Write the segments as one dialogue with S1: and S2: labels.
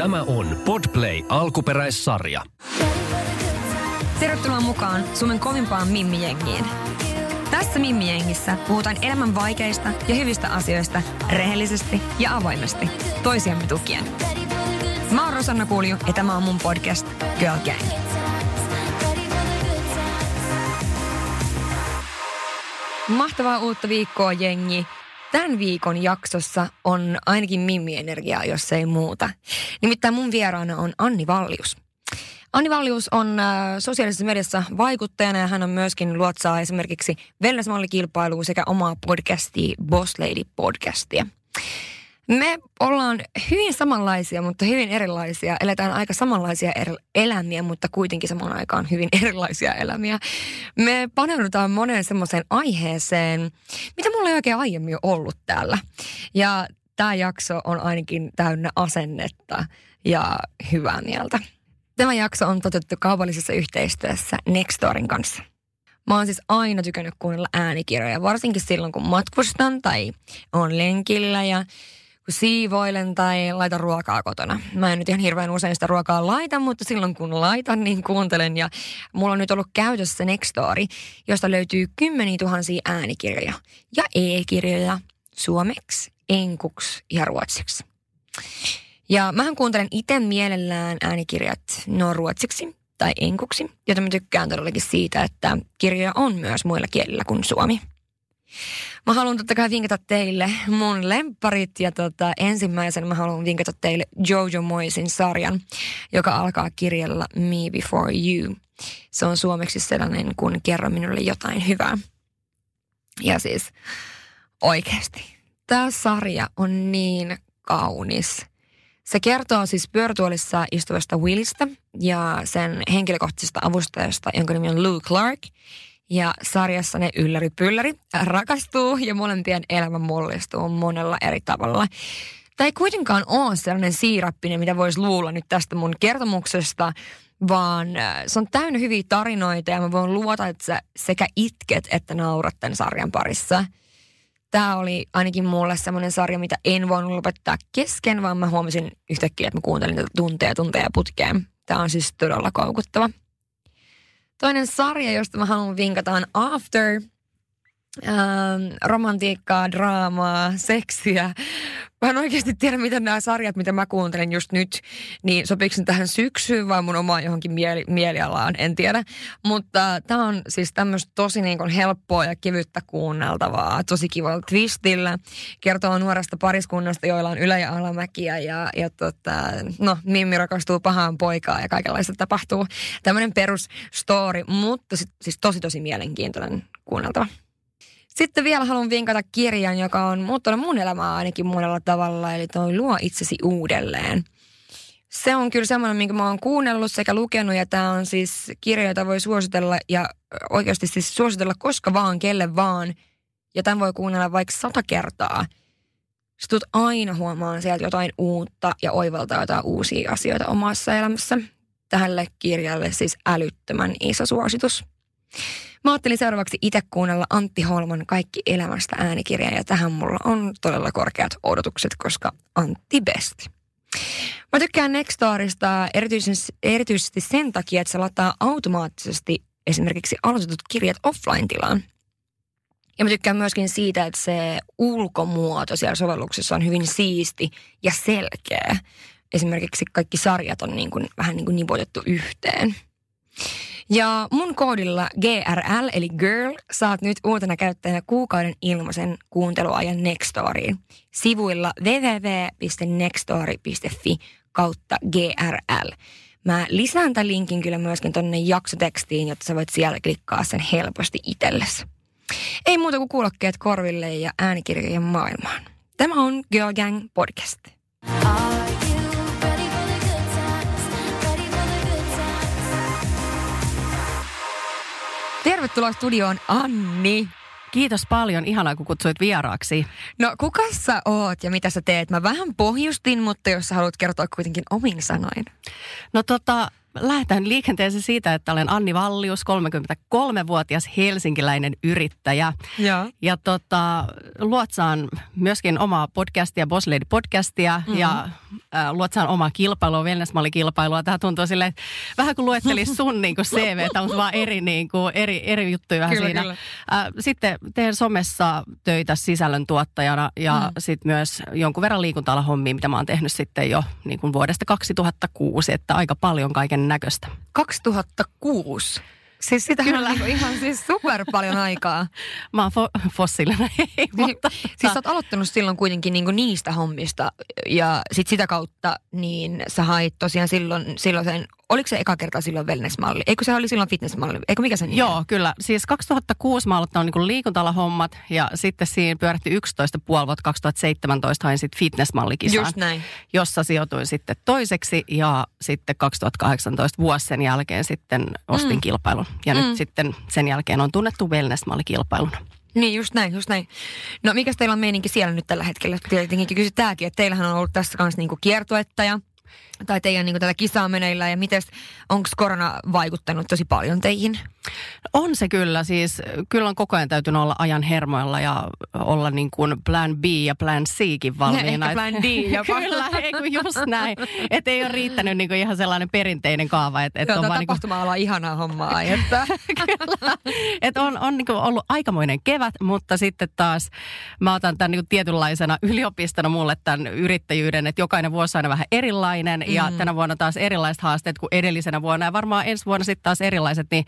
S1: Tämä on Podplay alkuperäissarja.
S2: Tervetuloa mukaan Suomen kovimpaan Mimmi-jengiin. Tässä Mimmi-jengissä puhutaan elämän vaikeista ja hyvistä asioista rehellisesti ja avoimesti, toisiamme tukien. Mä oon Rosanna Kulju ja tämä on mun podcast Girl Gang. Mahtavaa uutta viikkoa, jengi. Tämän viikon jaksossa on ainakin Mimmi-energiaa, jos ei muuta. Nimittäin mun vieraana on Anni Vallius. Anni Vallius on äh, sosiaalisessa mediassa vaikuttajana ja hän on myöskin luotsaa esimerkiksi wellness sekä omaa podcastia Boss Lady podcastia. Me ollaan hyvin samanlaisia, mutta hyvin erilaisia. Eletään aika samanlaisia er- elämiä, mutta kuitenkin samaan aikaan hyvin erilaisia elämiä. Me paneudutaan moneen semmoiseen aiheeseen, mitä mulla ei oikein aiemmin ollut täällä. Ja tämä jakso on ainakin täynnä asennetta ja hyvää mieltä. Tämä jakso on toteutettu kaupallisessa yhteistyössä Nextorin kanssa. Mä oon siis aina tykännyt kuunnella äänikirjoja, varsinkin silloin kun matkustan tai on lenkillä ja siivoilen tai laitan ruokaa kotona. Mä en nyt ihan hirveän usein sitä ruokaa laita, mutta silloin kun laitan, niin kuuntelen. Ja mulla on nyt ollut käytössä Nextory, josta löytyy kymmeniä tuhansia äänikirjoja ja e-kirjoja suomeksi, enkuksi ja ruotsiksi. Ja mähän kuuntelen itse mielellään äänikirjat no ruotsiksi tai enkuksi, jota mä tykkään todellakin siitä, että kirjoja on myös muilla kielillä kuin suomi. Mä haluan totta kai vinkata teille mun lemparit ja tota, ensimmäisen mä haluan vinkata teille Jojo Moisin sarjan, joka alkaa kirjalla Me Before You. Se on suomeksi sellainen, kun kerro minulle jotain hyvää. Ja siis oikeasti, tämä sarja on niin kaunis. Se kertoo siis pyörätuolissa istuvasta Willistä ja sen henkilökohtaisesta avustajasta, jonka nimi on Lou Clark – ja sarjassa ne ylläri pylläri rakastuu ja molempien elämä mullistuu monella eri tavalla. Tämä ei kuitenkaan ole sellainen siirappinen, mitä voisi luulla nyt tästä mun kertomuksesta, vaan äh, se on täynnä hyviä tarinoita ja mä voin luota, että sä sekä itket että naurat tämän sarjan parissa. Tämä oli ainakin mulle semmoinen sarja, mitä en voinut lopettaa kesken, vaan mä huomasin yhtäkkiä, että mä kuuntelin tätä tunteja tunteja putkeen. Tämä on siis todella koukuttava. Toinen sarja, josta mä haluan vinkata on After. Ähm, romantiikkaa, draamaa, seksiä. Mä en oikeasti tiedä, miten nämä sarjat, mitä mä kuuntelen just nyt, niin sopiiko ne tähän syksyyn vai mun omaan johonkin mieli, mielialaan, en tiedä. Mutta tämä on siis tämmöistä tosi niin kuin helppoa ja kevyttä kuunneltavaa, tosi kivalla twistillä. Kertoo nuoresta pariskunnasta, joilla on ylä- ja alamäkiä ja, ja tota, no, Mimmi rakastuu pahaan poikaan ja kaikenlaista tapahtuu. Tämmöinen perusstory, mutta siis tosi tosi mielenkiintoinen kuunneltava. Sitten vielä haluan vinkata kirjan, joka on muuttanut mun elämää ainakin monella tavalla, eli toi Luo itsesi uudelleen. Se on kyllä semmoinen, minkä mä oon kuunnellut sekä lukenut, ja tämä on siis kirja, jota voi suositella, ja oikeasti siis suositella koska vaan, kelle vaan. Ja tämän voi kuunnella vaikka sata kertaa. Sä tulet aina huomaan sieltä jotain uutta ja oivaltaa jotain uusia asioita omassa elämässä. Tälle kirjalle siis älyttömän iso suositus. Mä ajattelin seuraavaksi itse kuunnella Antti Holman Kaikki elämästä äänikirja ja tähän mulla on todella korkeat odotukset, koska Antti best. Mä tykkään Nextarista erityisesti, sen takia, että se lataa automaattisesti esimerkiksi aloitetut kirjat offline-tilaan. Ja mä tykkään myöskin siitä, että se ulkomuoto siellä sovelluksessa on hyvin siisti ja selkeä. Esimerkiksi kaikki sarjat on niin kuin, vähän niin kuin nipotettu yhteen. Ja mun koodilla GRL eli GIRL saat nyt uutena käyttäjänä kuukauden ilmaisen kuunteluajan Nextoriin. Sivuilla www.nextory.fi kautta GRL. Mä lisään tämän linkin kyllä myöskin tonne jaksotekstiin, jotta sä voit siellä klikkaa sen helposti itsellesi. Ei muuta kuin kuulokkeet korville ja äänikirjojen maailmaan. Tämä on Girl Gang Podcast. Are tervetuloa studioon Anni.
S3: Kiitos paljon. Ihanaa, kun kutsuit vieraaksi.
S2: No kuka sä oot ja mitä sä teet? Mä vähän pohjustin, mutta jos sä haluat kertoa kuitenkin omin sanoin.
S3: No tota, lähdetään liikenteeseen siitä, että olen Anni Vallius, 33-vuotias helsinkiläinen yrittäjä.
S2: Joo.
S3: Ja tota, luotsaan myöskin omaa podcastia, Boss Lady podcastia mm-hmm. ja äh, luotsaan omaa kilpailua, wellness-mallikilpailua. Tämä tuntuu että vähän kuin luettelisi sun niin kuin CV, mutta vaan eri, niin kuin, eri, eri juttuja vähän
S2: Kyllä,
S3: siinä.
S2: kyllä.
S3: Äh, sitten teen somessa töitä sisällöntuottajana ja mm. sitten myös jonkun verran liikunta hommia, mitä mä oon tehnyt sitten jo niin kuin vuodesta 2006, että aika paljon kaiken näköistä.
S2: 2006. Siis sitä on niinku ihan siis super paljon aikaa.
S3: Mä oon fo- fossiilinen, ei,
S2: Niin,
S3: mutta
S2: siis sä oot aloittanut silloin kuitenkin niinku niistä hommista ja sit sitä kautta niin sä hait tosiaan silloin, silloin sen, oliko se eka kerta silloin wellness-malli? Eikö se oli silloin fitness-malli? Eikö mikä se nimi
S3: Joo, kyllä. Siis 2006 mä aloittanut niin liikuntalahommat ja sitten siinä pyörähti 11,5 vuotta 2017 hain sitten fitnessmallikisaan,
S2: Just näin.
S3: jossa sijoituin sitten toiseksi ja sitten 2018 vuosi sen jälkeen sitten ostin mm. kilpailun. Ja mm. nyt sitten sen jälkeen on tunnettu wellnessmallikilpailuna.
S2: Niin, just näin, just näin. No mikäs teillä on meininki siellä nyt tällä hetkellä? Tietenkin kysy tämäkin, että teillähän on ollut tässä kanssa niinku kiertuetta ja tai teidän niinku tätä kisaa meneillä ja miten, onko korona vaikuttanut tosi paljon teihin?
S3: On se kyllä, siis kyllä on koko ajan täytynyt olla ajan hermoilla ja olla niin kuin plan B ja plan Ckin valmiina.
S2: Ehkä plan D jopa.
S3: kyllä, ei kun just näin. Että ei ole riittänyt niin kuin ihan sellainen perinteinen kaava. Että, että
S2: Joo,
S3: on vaan niin kuin,
S2: tapahtuma-ala on ihanaa hommaa. Että.
S3: kyllä. Että on, on niin kuin ollut aikamoinen kevät, mutta sitten taas mä otan tämän niin kuin tietynlaisena yliopistona mulle tämän yrittäjyyden, että jokainen vuosi on aina vähän erilainen mm. ja tänä vuonna taas erilaiset haasteet kuin edellisenä vuonna ja varmaan ensi vuonna sitten taas erilaiset, niin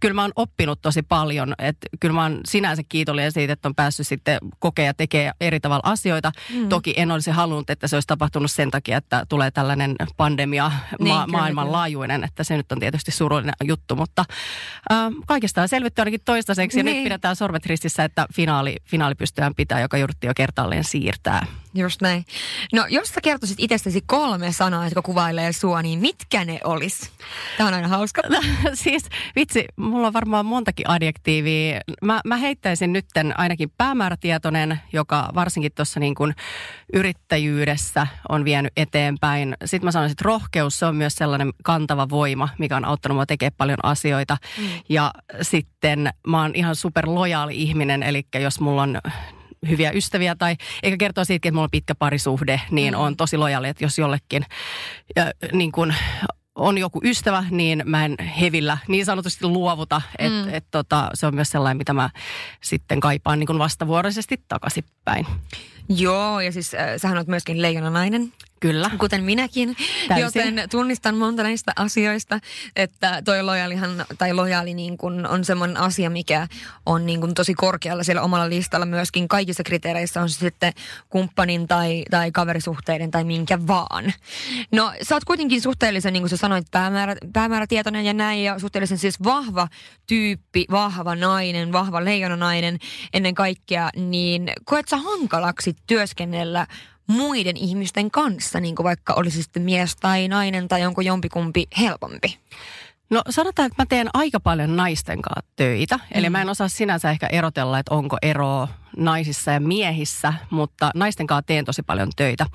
S3: kyllä mä oon oppinut tosi paljon. Että kyllä mä oon sinänsä kiitollinen siitä, että on päässyt sitten kokea ja tekee eri tavalla asioita. Mm. Toki en olisi halunnut, että se olisi tapahtunut sen takia, että tulee tällainen pandemia
S2: Niin,
S3: ma-
S2: kyllä,
S3: maailmanlaajuinen, että se nyt on tietysti surullinen juttu, mutta äh, kaikesta on selvitty ainakin toistaiseksi ja
S2: Niin.
S3: nyt pidetään sormet ristissä, että finaali, finaali pystytään pitää, joka jouduttiin jo kertaalleen siirtää.
S2: Just näin. No jos sä kertoisit itsestäsi kolme sanaa, jotka kuvailee sua, niin mitkä ne olis? Tämä on aina hauska.
S3: siis vitsi, mulla on varmaan montakin adjektiiviä. Mä, mä heittäisin nytten ainakin päämäärätietoinen, joka varsinkin tuossa niin kuin yrittäjyydessä on vienyt eteenpäin. Sitten mä sanoisin, että rohkeus, se on myös sellainen kantava voima, mikä on auttanut mua tekemään paljon asioita. Mm. Ja sitten mä oon ihan super lojaali ihminen, eli jos mulla on hyviä ystäviä tai eikä kertoa siitä, että mulla on pitkä parisuhde, niin mm. on tosi lojaali, että jos jollekin ja, niin kuin, on joku ystävä, niin mä en hevillä niin sanotusti luovuta. Että mm. et, tota, se on myös sellainen, mitä mä sitten kaipaan niin kuin vastavuoroisesti takaisinpäin.
S2: Joo, ja siis äh, sähän oot myöskin leijonanainen.
S3: Kyllä.
S2: Kuten minäkin,
S3: Täysin.
S2: joten tunnistan monta näistä asioista, että toi lojaalihan, tai lojaali niin kun on semmoinen asia, mikä on niin kun tosi korkealla siellä omalla listalla myöskin kaikissa kriteereissä on se sitten kumppanin tai, tai kaverisuhteiden tai minkä vaan. No sä oot kuitenkin suhteellisen, niin kuin sä sanoit, päämäärä, päämäärätietoinen ja näin, ja suhteellisen siis vahva tyyppi, vahva nainen, vahva leijonanainen ennen kaikkea, niin koet sä hankalaksi työskennellä muiden ihmisten kanssa, niin kuin vaikka olisi sitten mies tai nainen tai onko jompikumpi helpompi?
S3: No sanotaan, että mä teen aika paljon naisten kanssa töitä. Eli mä en osaa sinänsä ehkä erotella, että onko eroa naisissa ja miehissä, mutta naisten kanssa teen tosi paljon töitä.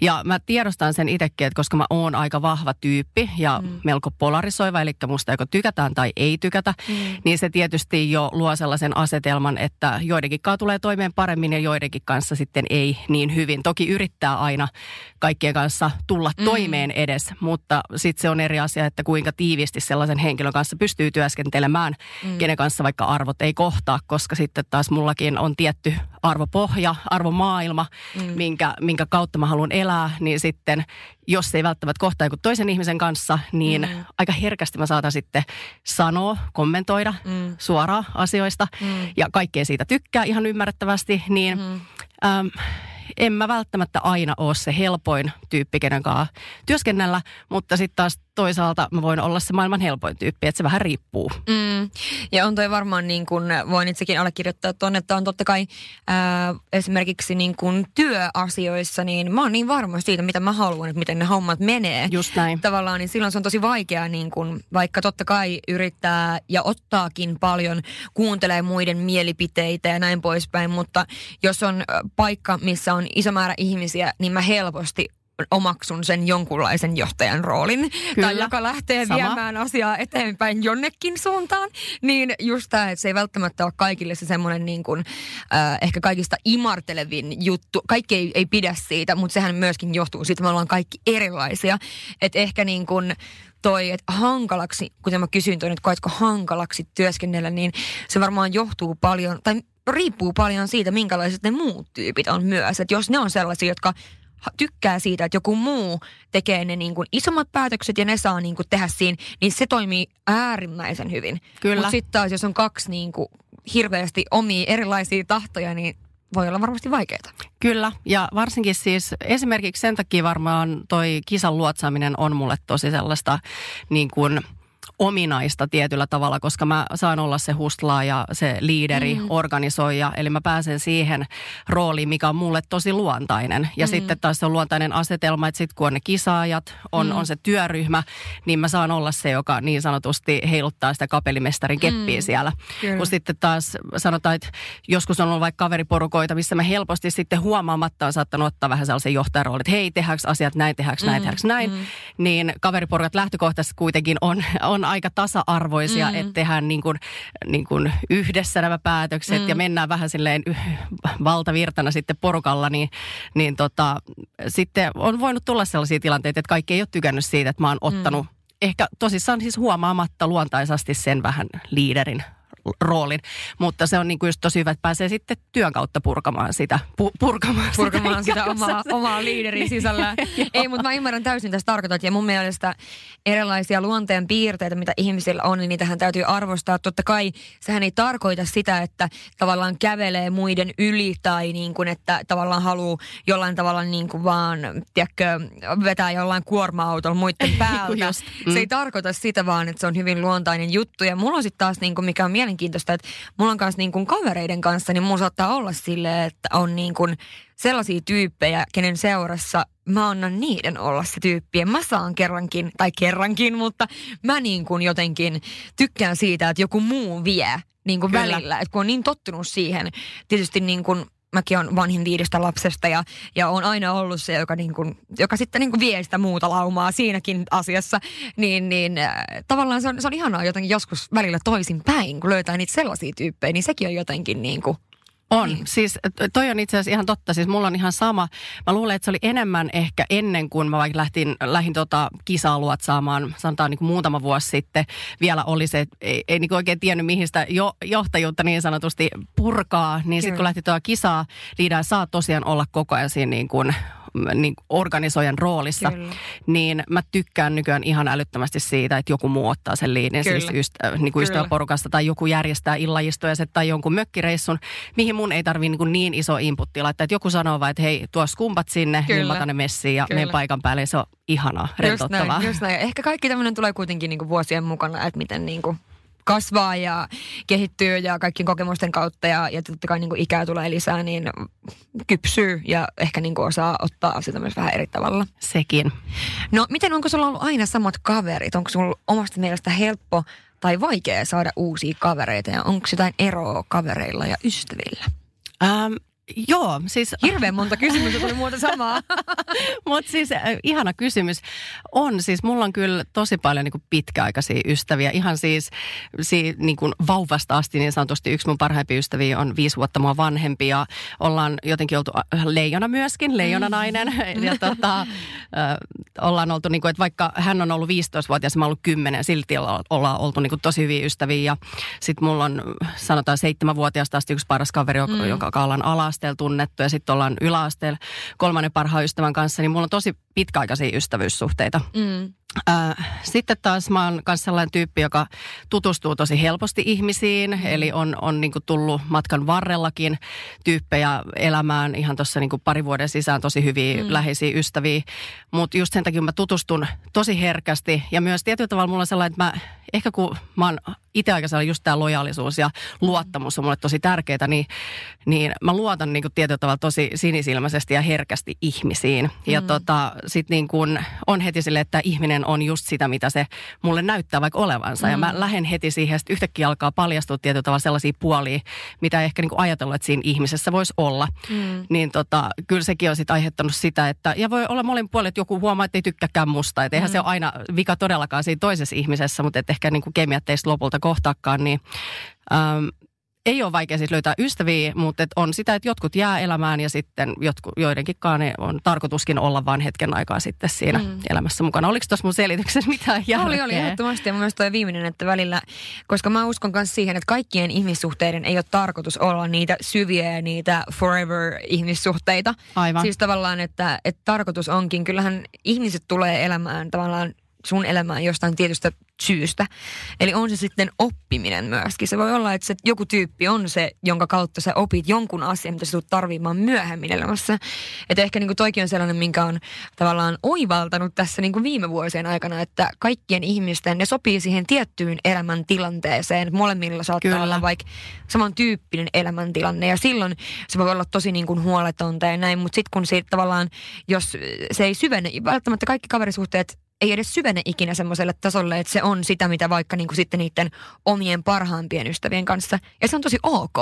S3: Ja mä tiedostan sen itsekin, että koska mä oon aika vahva tyyppi ja mm. melko polarisoiva, eli musta joko tykätään tai ei tykätä, mm. niin se tietysti jo luo sellaisen asetelman, että joidenkin kanssa tulee toimeen paremmin ja joidenkin kanssa sitten ei niin hyvin. Toki yrittää aina kaikkien kanssa tulla mm. toimeen edes, mutta sitten se on eri asia, että kuinka tiiviisti sellaisen henkilön kanssa pystyy työskentelemään, mm. kenen kanssa vaikka arvot ei kohtaa, koska sitten taas mullakin on tietty arvopohja, arvomaailma, mm. minkä, minkä kautta mä haluan elää, niin sitten jos ei välttämättä kohtaa joku toisen ihmisen kanssa, niin mm. aika herkästi mä saatan sitten sanoa, kommentoida mm. suoraan asioista mm. ja kaikkea siitä tykkää ihan ymmärrettävästi, niin mm. äm, en mä välttämättä aina ole se helpoin tyyppi, kenen kanssa työskennellä, mutta sitten taas toisaalta mä voin olla se maailman helpoin tyyppi, että se vähän riippuu.
S2: Mm. Ja on toi varmaan niin kuin, voin itsekin allekirjoittaa tuonne, että on totta kai ää, esimerkiksi niin kuin työasioissa, niin mä oon niin varma siitä, mitä mä haluan, että miten ne hommat menee.
S3: Just näin.
S2: Tavallaan, niin silloin se on tosi vaikeaa, niin kuin, vaikka totta kai yrittää ja ottaakin paljon, kuuntelee muiden mielipiteitä ja näin poispäin, mutta jos on paikka, missä on iso määrä ihmisiä, niin mä helposti omaksun sen jonkunlaisen johtajan roolin,
S3: Kyllä.
S2: tai joka lähtee
S3: Sama.
S2: viemään asiaa eteenpäin jonnekin suuntaan, niin just tämä, että se ei välttämättä ole kaikille se semmoinen niin kuin, äh, ehkä kaikista imartelevin juttu. Kaikki ei, ei pidä siitä, mutta sehän myöskin johtuu siitä, että me ollaan kaikki erilaisia. Että ehkä niin kuin toi, että hankalaksi, kuten mä kysyin toi, että koetko hankalaksi työskennellä, niin se varmaan johtuu paljon, tai riippuu paljon siitä, minkälaiset ne muut tyypit on myös. Että jos ne on sellaisia, jotka tykkää siitä, että joku muu tekee ne niin kuin isommat päätökset ja ne saa niin kuin tehdä siinä, niin se toimii äärimmäisen hyvin.
S3: Kyllä.
S2: Mutta sitten taas, jos on kaksi niin kuin hirveästi omia erilaisia tahtoja, niin voi olla varmasti vaikeaa.
S3: Kyllä, ja varsinkin siis esimerkiksi sen takia varmaan toi kisan luotsaaminen on mulle tosi sellaista niin kuin ominaista tietyllä tavalla, koska mä saan olla se hustlaa ja se liideri, mm. organisoija, eli mä pääsen siihen rooliin, mikä on mulle tosi luontainen. Ja mm. sitten taas se on luontainen asetelma, että sitten kun on ne kisaajat, on, mm. on se työryhmä, niin mä saan olla se, joka niin sanotusti heiluttaa sitä kapelimestarin keppiä mm. siellä.
S2: Kyllä.
S3: Kun sitten taas sanotaan, että joskus on ollut vaikka kaveriporukoita, missä mä helposti sitten huomaamatta on saattanut ottaa vähän sellaisen johtajaroolin, että hei, tehdäänkö asiat näin, tehdäänkö näin, tehdäänkö näin. Mm. Niin kaveriporukat lähtökohtaisesti kuitenkin on, on aika tasa-arvoisia, mm. että tehdään niin kuin, niin kuin yhdessä nämä päätökset mm. ja mennään vähän silleen valtavirtana sitten porukalla, niin, niin tota, sitten on voinut tulla sellaisia tilanteita, että kaikki ei ole tykännyt siitä, että mä oon ottanut ehkä tosissaan siis huomaamatta luontaisasti sen vähän liiderin roolin. Mutta se on niin kuin just tosi hyvä, että pääsee sitten työn kautta purkamaan sitä. Pu- purkamaan,
S2: purkamaan sitä
S3: kuin
S2: omaa,
S3: se-
S2: omaa liiderin sisällä. Ei, mutta mä ymmärrän täysin tästä tarkoitat. Ja mun mielestä erilaisia luonteen piirteitä, mitä ihmisillä on, niin niitähän täytyy arvostaa. Totta kai sehän ei tarkoita sitä, että tavallaan kävelee muiden yli tai niin kuin, että tavallaan haluaa jollain tavalla niin kuin vaan, tiedätkö, vetää jollain kuorma-autolla muiden päältä.
S3: Just,
S2: Se ei tarkoita sitä vaan, että se on hyvin luontainen juttu. Ja mulla on sitten taas, niin kuin, mikä on mielenkiintoista, että mulla on kanssa niin kuin kavereiden kanssa, niin mulla saattaa olla silleen, että on niin kuin sellaisia tyyppejä, kenen seurassa mä annan niiden olla se tyyppi. Ja mä saan kerrankin, tai kerrankin, mutta mä niin kuin jotenkin tykkään siitä, että joku muu vie niin kuin
S3: Kyllä.
S2: välillä. Että kun on niin tottunut siihen, tietysti niin kuin mäkin on vanhin viidestä lapsesta ja, ja on aina ollut se, joka, niin kuin, joka sitten niin kuin vie sitä muuta laumaa siinäkin asiassa, niin, niin äh, tavallaan se on, se on ihanaa jotenkin joskus välillä toisin päin, kun löytää niitä sellaisia tyyppejä, niin sekin on jotenkin niin kuin,
S3: On. Niin. Siis to- toi on itse asiassa ihan totta. Siis mulla on ihan sama. Mä luulen, että se oli enemmän ehkä ennen kuin mä vaikka lähtin, lähdin tota kisaa luotsaamaan, sanotaan niin kuin muutama vuosi sitten. Vielä oli se, että ei, ei niin kuin oikein tiennyt mihin sitä jo, johtajuutta niin sanotusti purkaa. Niin sitten kun lähti tuo kisaa, liidaa saa tosiaan olla koko ajan siinä niin kuin, niin organisoijan roolissa.
S2: Kyllä.
S3: Niin mä tykkään nykyään ihan älyttömästi siitä, että joku muu ottaa sen
S2: Kyllä.
S3: siis ystä, niin kuin ystäväporukasta tai joku järjestää illajistoja tai jonkun mökkireissun, mihin mun ei tarvii niin, niin iso inputti laittaa. Että joku sanoo vaan, että hei, tuo skumpat sinne,
S2: Kyllä.
S3: niin mä otan ne messiin ja
S2: Kyllä.
S3: menen paikan päälle. Se on ihanaa,
S2: just
S3: rentouttavaa.
S2: näin, just näin. Ehkä kaikki tämmöinen tulee kuitenkin niin kuin vuosien mukana, että miten niin kuin kasvaa ja kehittyy ja kaikkien kokemusten kautta ja, ja totta kai niin kuin ikää tulee lisää, niin kypsyy ja ehkä niin kuin osaa ottaa asioita myös vähän eri tavalla.
S3: Sekin.
S2: No miten, onko sulla ollut aina samat kaverit? Onko sulla omasta mielestä helppo tai vaikea saada uusia kavereita ja onko jotain eroa kavereilla ja ystävillä?
S3: Ähm, joo, siis
S2: Hirveän monta kysymystä tuli muuta samaa.
S3: Mutta siis äh, ihana kysymys. On siis, mulla on kyllä tosi paljon niin pitkäaikaisia ystäviä. Ihan siis si, niin kuin vauvasta asti niin sanotusti yksi mun parhaimpia ystäviä on viisi vuotta mua vanhempi. Ja ollaan jotenkin oltu äh, leijona myöskin, leijonanainen. Ja tota, äh, ollaan oltu, niin kuin, että vaikka hän on ollut 15-vuotias ja mä oon ollut 10, silti olla, ollaan oltu niin kuin tosi hyviä ystäviä. Ja sitten mulla on sanotaan seitsemänvuotiaasta asti yksi paras kaveri, joka, mm. kanssa ollaan ala-asteella tunnettu. Ja sitten ollaan yläasteella kolmannen parhaan ystävän kanssa. Niin mulla on tosi pitkäaikaisia ystävyyssuhteita.
S2: Mm.
S3: Äh, sitten taas mä oon myös sellainen tyyppi, joka tutustuu tosi helposti ihmisiin. Mm. Eli on, on niin tullut matkan varrellakin tyyppejä elämään ihan tuossa niin pari vuoden sisään tosi hyviä mm. läheisiä ystäviä. Mutta just sen takia mä tutustun tosi herkästi. Ja myös tietyllä tavalla mulla on sellainen, että mä ehkä kun mä oon itse aika just tämä lojaalisuus ja luottamus on mulle tosi tärkeää, niin, niin mä luotan niin kuin tietyllä tavalla tosi sinisilmäisesti ja herkästi ihmisiin. Mm. Ja tota, sit niin kuin on heti sille, että ihminen on just sitä, mitä se mulle näyttää vaikka olevansa. Mm. Ja mä mm. lähden heti siihen, että yhtäkkiä alkaa paljastua tietyllä tavalla sellaisia puolia, mitä ei ehkä niin kuin ajatellut, että siinä ihmisessä voisi olla. Mm. Niin tota, kyllä sekin on sitten aiheuttanut sitä, että, ja voi olla molemmin puolin, että joku huomaa, että ei tykkääkään musta. Että eihän mm. se ole aina vika todellakaan siinä toisessa ihmisessä, mutta että ehkä niin kuin kemiat teistä lopulta kohtaakaan, niin äm, ei ole vaikea siis löytää ystäviä, mutta et on sitä, että jotkut jää elämään ja sitten jotkut, joidenkinkaan on tarkoituskin olla vain hetken aikaa sitten siinä mm. elämässä mukana. Oliko tuossa mun selityksessä mitään järkeä?
S2: Oli, oli ehdottomasti ja myös tuo viimeinen, että välillä, koska mä uskon myös siihen, että kaikkien ihmissuhteiden ei ole tarkoitus olla niitä syviä ja niitä forever ihmissuhteita.
S3: Aivan.
S2: Siis tavallaan, että, että tarkoitus onkin, kyllähän ihmiset tulee elämään tavallaan sun elämään jostain tietystä syystä. Eli on se sitten oppiminen myöskin. Se voi olla, että se joku tyyppi on se, jonka kautta sä opit jonkun asian, mitä sä tulet tarvimaan myöhemmin elämässä. Että ehkä niin kuin toikin on sellainen, minkä on tavallaan oivaltanut tässä niin kuin viime vuosien aikana, että kaikkien ihmisten, ne sopii siihen tiettyyn elämäntilanteeseen. Molemmilla saattaa Kyllä. olla vaikka samantyyppinen elämäntilanne ja silloin se voi olla tosi niin kuin huoletonta ja näin, mutta sitten kun siitä tavallaan, jos se ei syvene, välttämättä kaikki kaverisuhteet ei edes syvene ikinä semmoiselle tasolle, että se on sitä, mitä vaikka niin kuin sitten niiden omien parhaimpien ystävien kanssa. Ja se on tosi ok.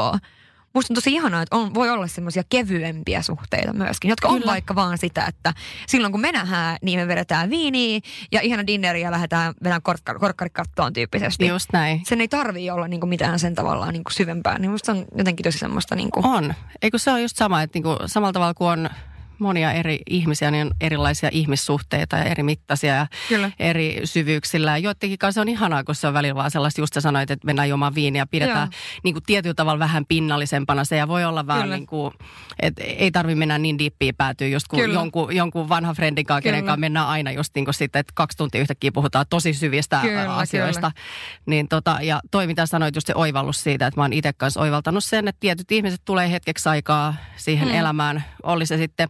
S2: Musta on tosi ihanaa, että on, voi olla semmoisia kevyempiä suhteita myöskin, jotka Kyllä. on vaikka vaan sitä, että silloin kun me nähdään, niin me vedetään viiniä ja ihana dinneri ja lähdetään vedään korkkar, korkkarikattoon tyyppisesti.
S3: Just näin.
S2: Sen ei tarvii olla niinku mitään sen tavallaan niinku syvempää. Niin musta on jotenkin tosi semmoista... Niinku...
S3: On. Eikö se on just sama, että niinku, samalla tavalla kuin on monia eri ihmisiä, niin on erilaisia ihmissuhteita ja eri mittaisia ja Kyllä. eri syvyyksillä. Joidenkin kanssa on ihanaa, kun se on välillä vaan sellaista, just sä sanoit, että mennään juomaan viiniä ja pidetään niin kuin tietyllä tavalla vähän pinnallisempana. Se ja voi olla vähän niin kuin, että ei tarvi mennä niin diippiin päätyä, just kun jonkun, jonkun vanhan friendin kanssa, kenen kanssa mennään aina just niin kuin sitten, että kaksi tuntia yhtäkkiä puhutaan tosi syvistä kyllä, asioista. Kyllä. Niin tota, ja toi mitä sanoit, just se oivallus siitä, että mä oon itse kanssa oivaltanut sen, että tietyt ihmiset tulee hetkeksi aikaa siihen hmm. elämään, oli se sitten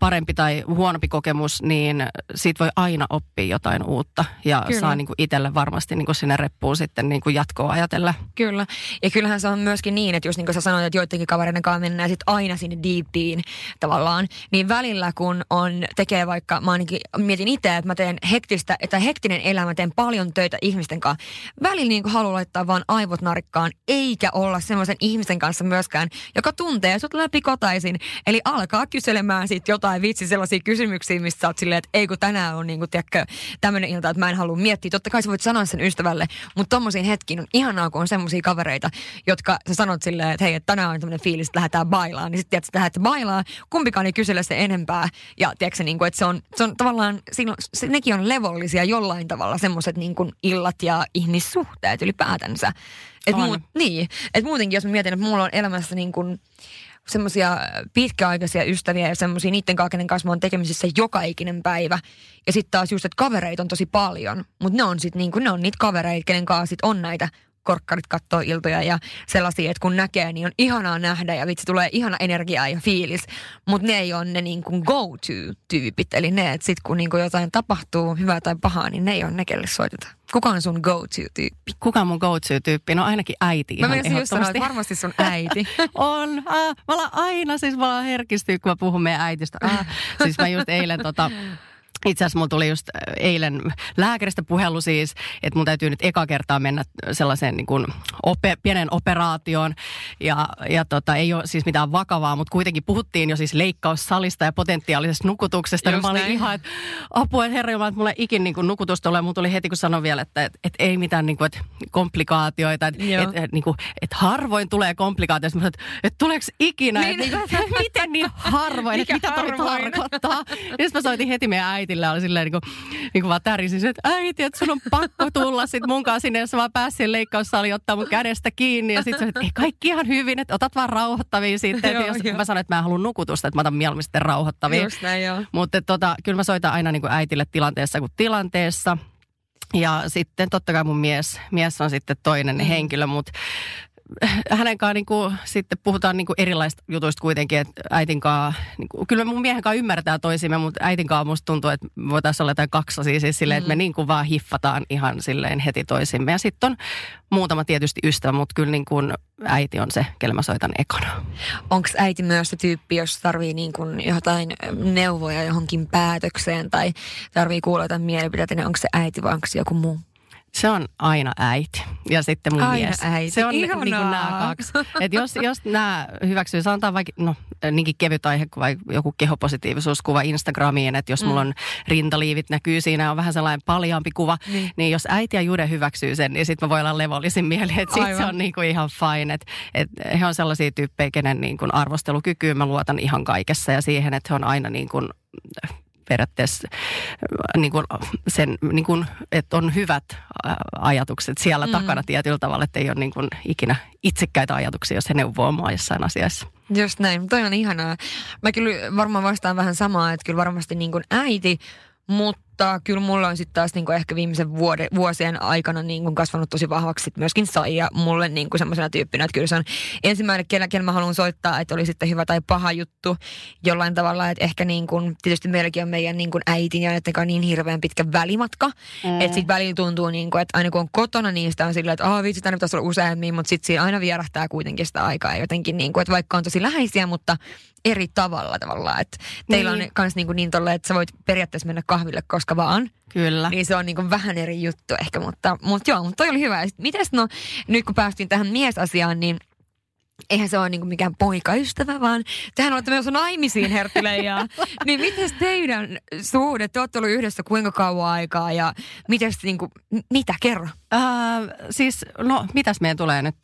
S3: parempi tai huonompi kokemus, niin siitä voi aina oppia jotain uutta. Ja Kyllä. saa niin kuin itselle varmasti niin kuin sinne reppuun sitten niin kuin jatkoa ajatella.
S2: Kyllä. Ja kyllähän se on myöskin niin, että jos niin kuin sä sanoit, että joidenkin kavereiden kanssa mennään sitten aina sinne deepiin tavallaan, niin välillä kun on, tekee vaikka, mä ainakin mietin itse, että mä teen hektistä, että hektinen elämä, teen paljon töitä ihmisten kanssa. Välillä niin kuin haluaa laittaa vaan aivot narikkaan, eikä olla semmoisen ihmisen kanssa myöskään, joka tuntee sut läpi kotaisin. Eli alkaa kyselemään sitten jotain vitsi sellaisia kysymyksiä, mistä sä oot silleen, että ei kun tänään on niinku, tämmöinen ilta, että mä en halua miettiä. Totta kai sä voit sanoa sen ystävälle, mutta tommosiin hetkiin on ihanaa, kun on semmoisia kavereita, jotka sä sanot silleen, että hei, että tänään on tämmöinen fiilis, että lähdetään bailaan. Niin sitten tiedät, että bailaan, kumpikaan ei kysele se enempää. Ja tiedätkö, niin kuin, että se on, se on tavallaan, siinä, se, nekin on levollisia jollain tavalla semmoiset niin illat ja ihmissuhteet ylipäätänsä. Et muut, niin, että muutenkin jos mä mietin, että mulla on elämässä niin kuin, semmoisia pitkäaikaisia ystäviä ja semmoisia niiden kenen kanssa mä oon tekemisissä joka ikinen päivä. Ja sitten taas just, että kavereita on tosi paljon, mutta ne on sitten niinku, ne on niitä kavereita, kenen kanssa sit on näitä korkkarit kattoo iltoja ja sellaisia, että kun näkee, niin on ihanaa nähdä ja vitsi tulee ihana energiaa ja fiilis. Mutta ne ei ole ne niin kuin go-to-tyypit. Eli ne, että sitten kun niin kuin jotain tapahtuu, hyvää tai pahaa, niin ne ei ole ne, kelle soitetaan. Kuka on sun go-to-tyyppi?
S3: Kuka on mun go-to-tyyppi? No ainakin äiti
S2: Mä menisin just sanoa, että varmasti sun äiti.
S3: on. Äh, mä aina siis vaan herkistyy, kun mä puhun meidän äitistä. Äh, siis mä just eilen tota, itse asiassa mulla tuli just äh, eilen lääkäristä puhelu siis, että mun täytyy nyt eka kertaa mennä sellaiseen niin kuin ope, pienen operaatioon. Ja, ja tota, ei ole siis mitään vakavaa, mutta kuitenkin puhuttiin jo siis leikkaussalista ja potentiaalisesta nukutuksesta. Niin mä olin ihan, että apua, että herra että mulla ei ikin niin kuin nukutusta ole. Mun tuli heti, kun sanoin vielä, että, että, että ei mitään niin kuin, että komplikaatioita. Että, että, että, niin kuin, että harvoin tulee komplikaatioita. Mä että, että tuleeko ikinä? Niin. Että, niin kuin, että miten niin harvoin? Että mitä toi tarkoittaa? Ja sitten mä soitin heti meidän äiti äitille oli silleen niin kuin, niin kuin vaan tärisin, että äiti, että sun on pakko tulla sit kanssa sinne, jos mä pääsin leikkaussaliin ottaa mun kädestä kiinni. Ja sitten että ei kaikki ihan hyvin, että otat vaan rauhoittavia sitten. Että jos joo. mä sanon, että mä en halua nukutusta, että mä otan mieluummin sitten rauhoittavia.
S2: Just näin, joo.
S3: Mutta tota, kyllä mä soitan aina niin kuin äitille tilanteessa kuin tilanteessa. Ja sitten totta kai mun mies, mies on sitten toinen mm. henkilö, mutta hänen kanssaan niin kuin, sitten puhutaan niin kuin erilaisista jutuista kuitenkin, että äitin kanssa, niin kuin, kyllä mun miehen kanssa ymmärretään toisimme, mutta äitin kanssa musta tuntuu, että voitaisiin olla jotain kaksosia siis silleen, mm. että me mm. niin kuin vaan hiffataan ihan silleen heti toisimme. Ja sitten on muutama tietysti ystävä, mutta kyllä niin kuin äiti on se, kelle mä soitan ekana.
S2: Onko äiti myös se tyyppi, jos tarvii niin kuin jotain neuvoja johonkin päätökseen tai tarvii kuulla jotain mielipiteitä, niin onko se äiti vai onko se joku muu?
S3: Se on aina äiti ja sitten mun
S2: aina
S3: mies.
S2: äiti.
S3: Se on niin kuin nämä kaksi. Et jos, jos nämä hyväksyy, sanotaan vaikka, no niinkin kevyt aihe kuin vaikka joku kehopositiivisuuskuva Instagramiin, että jos mm. mulla on rintaliivit näkyy siinä, on vähän sellainen paljaampi kuva, niin, niin jos äiti ja Jude hyväksyy sen, niin sitten mä voin olla levollisin mieli, että sitten se on niin kuin ihan fine. Että et he on sellaisia tyyppejä, kenen niin kuin arvostelukykyyn mä luotan ihan kaikessa ja siihen, että he on aina niin kuin periaatteessa äh, niin kuin sen, niin kuin, että on hyvät äh, ajatukset siellä mm. takana tietyllä tavalla, että ei ole niin kuin ikinä itsekkäitä ajatuksia, jos he neuvoo mua jossain asiassa.
S2: Just näin, toi on ihanaa. Mä kyllä varmaan vastaan vähän samaa, että kyllä varmasti niin kuin äiti, mutta mutta kyllä mulla on sitten taas niinku ehkä viimeisen vuode, vuosien aikana niinku kasvanut tosi vahvaksi sit myöskin Saija mulle niinku semmoisena tyyppinä, että kyllä se on ensimmäinen, kellä mä haluan soittaa, että oli sitten hyvä tai paha juttu jollain tavalla, että ehkä niinku, tietysti meilläkin on meidän niinku äitin ja näiden niin hirveän pitkä välimatka, mm. että sitten välillä tuntuu niinku, että aina kun on kotona, niin sitä on silleen, että aah vitsi, tänne pitäisi olla useammin, mutta sitten siinä aina vierähtää kuitenkin sitä aikaa jotenkin, niinku, että vaikka on tosi läheisiä, mutta eri tavalla tavallaan. Että teillä niin. on myös niin, niin tolle, että sä voit periaatteessa mennä kahville koska vaan.
S3: Kyllä.
S2: Niin se on niin vähän eri juttu ehkä, mutta, mutta joo, mutta toi oli hyvä. Mites no, nyt kun päästiin tähän miesasiaan, niin eihän se ole niin mikään poikaystävä, vaan tehän olette myös naimisiin, Herttile. Ja, niin miten teidän suhde, te olette ollut yhdessä kuinka kauan aikaa ja miten niin kuin, mitä, kerro?
S3: Äh, siis, no mitäs meidän tulee nyt?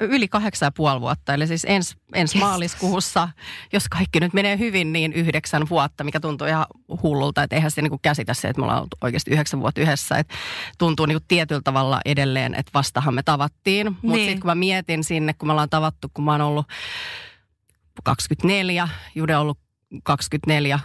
S3: Yli kahdeksan ja puoli vuotta, eli siis ens, ensi yes. maaliskuussa, jos kaikki nyt menee hyvin, niin yhdeksän vuotta, mikä tuntuu ihan hullulta, että eihän se niin käsitä se, että me ollaan ollut oikeasti yhdeksän vuotta yhdessä, että tuntuu niin tietyllä tavalla edelleen, että vastahan me tavattiin, mutta niin. sitten kun mä mietin sinne, kun me ollaan tavattu, kun mä oon ollut 24, Jude on ollut 24,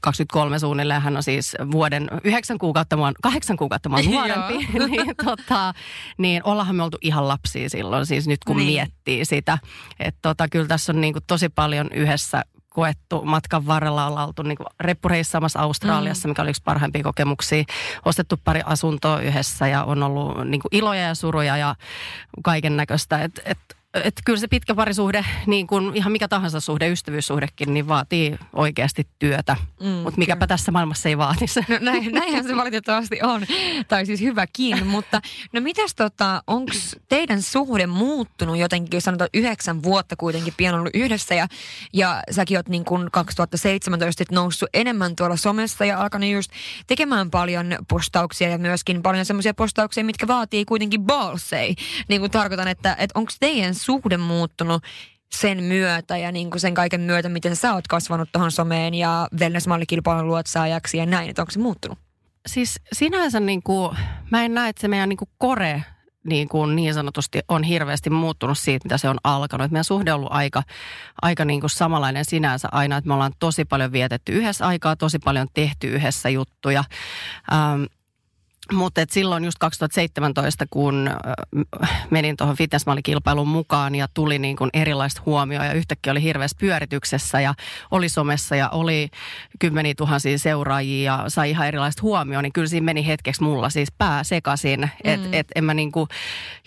S3: 23 suunnilleen. Hän on siis vuoden yhdeksän kuukautta, mua, kahdeksan kuukautta mua nuorempi. niin, tota, niin ollaanhan me oltu ihan lapsia silloin, siis nyt kun niin. miettii sitä. Että tota, kyllä tässä on niin kuin tosi paljon yhdessä koettu matkan varrella. Ollaan oltu niin reppureissaamassa Australiassa, mm. mikä oli yksi parhaimpia kokemuksia. Ostettu pari asuntoa yhdessä ja on ollut niin iloja ja suruja ja kaiken näköistä. Et, et että kyllä se pitkä parisuhde, niin kuin ihan mikä tahansa suhde, ystävyyssuhdekin, niin vaatii oikeasti työtä. Mm, mutta mikäpä kyllä. tässä maailmassa ei vaatisi.
S2: No näin, näinhän se valitettavasti on. Tai siis hyväkin. mutta no mitäs tota, onko teidän suhde muuttunut jotenkin, jos sanotaan yhdeksän vuotta kuitenkin pian ollut yhdessä ja, ja säkin oot niin kuin 2017 noussut enemmän tuolla somessa ja alkanut just tekemään paljon postauksia ja myöskin paljon semmoisia postauksia, mitkä vaatii kuitenkin ballsei. Niin kuin tarkoitan, että, että onko teidän suhde muuttunut sen myötä ja niin kuin sen kaiken myötä, miten sä oot kasvanut tuohon someen ja wellness-mallikilpailun luotsaajaksi ja näin, että onko se muuttunut?
S3: Siis sinänsä niin kuin, mä en näe, että se meidän niin kuin kore niin, kuin niin sanotusti on hirveästi muuttunut siitä, mitä se on alkanut. Et meidän suhde on ollut aika, aika niin kuin samanlainen sinänsä aina, että me ollaan tosi paljon vietetty yhdessä aikaa, tosi paljon tehty yhdessä juttuja. Ähm, mutta silloin just 2017, kun menin tuohon fitnessmallikilpailuun mukaan ja tuli niin kuin erilaista huomioon ja yhtäkkiä oli hirveässä pyörityksessä ja oli somessa ja oli kymmeniä tuhansia seuraajia ja sai ihan erilaista huomioon, niin kyllä siinä meni hetkeksi mulla siis pää sekasin. Mm. Että et en mä niin kuin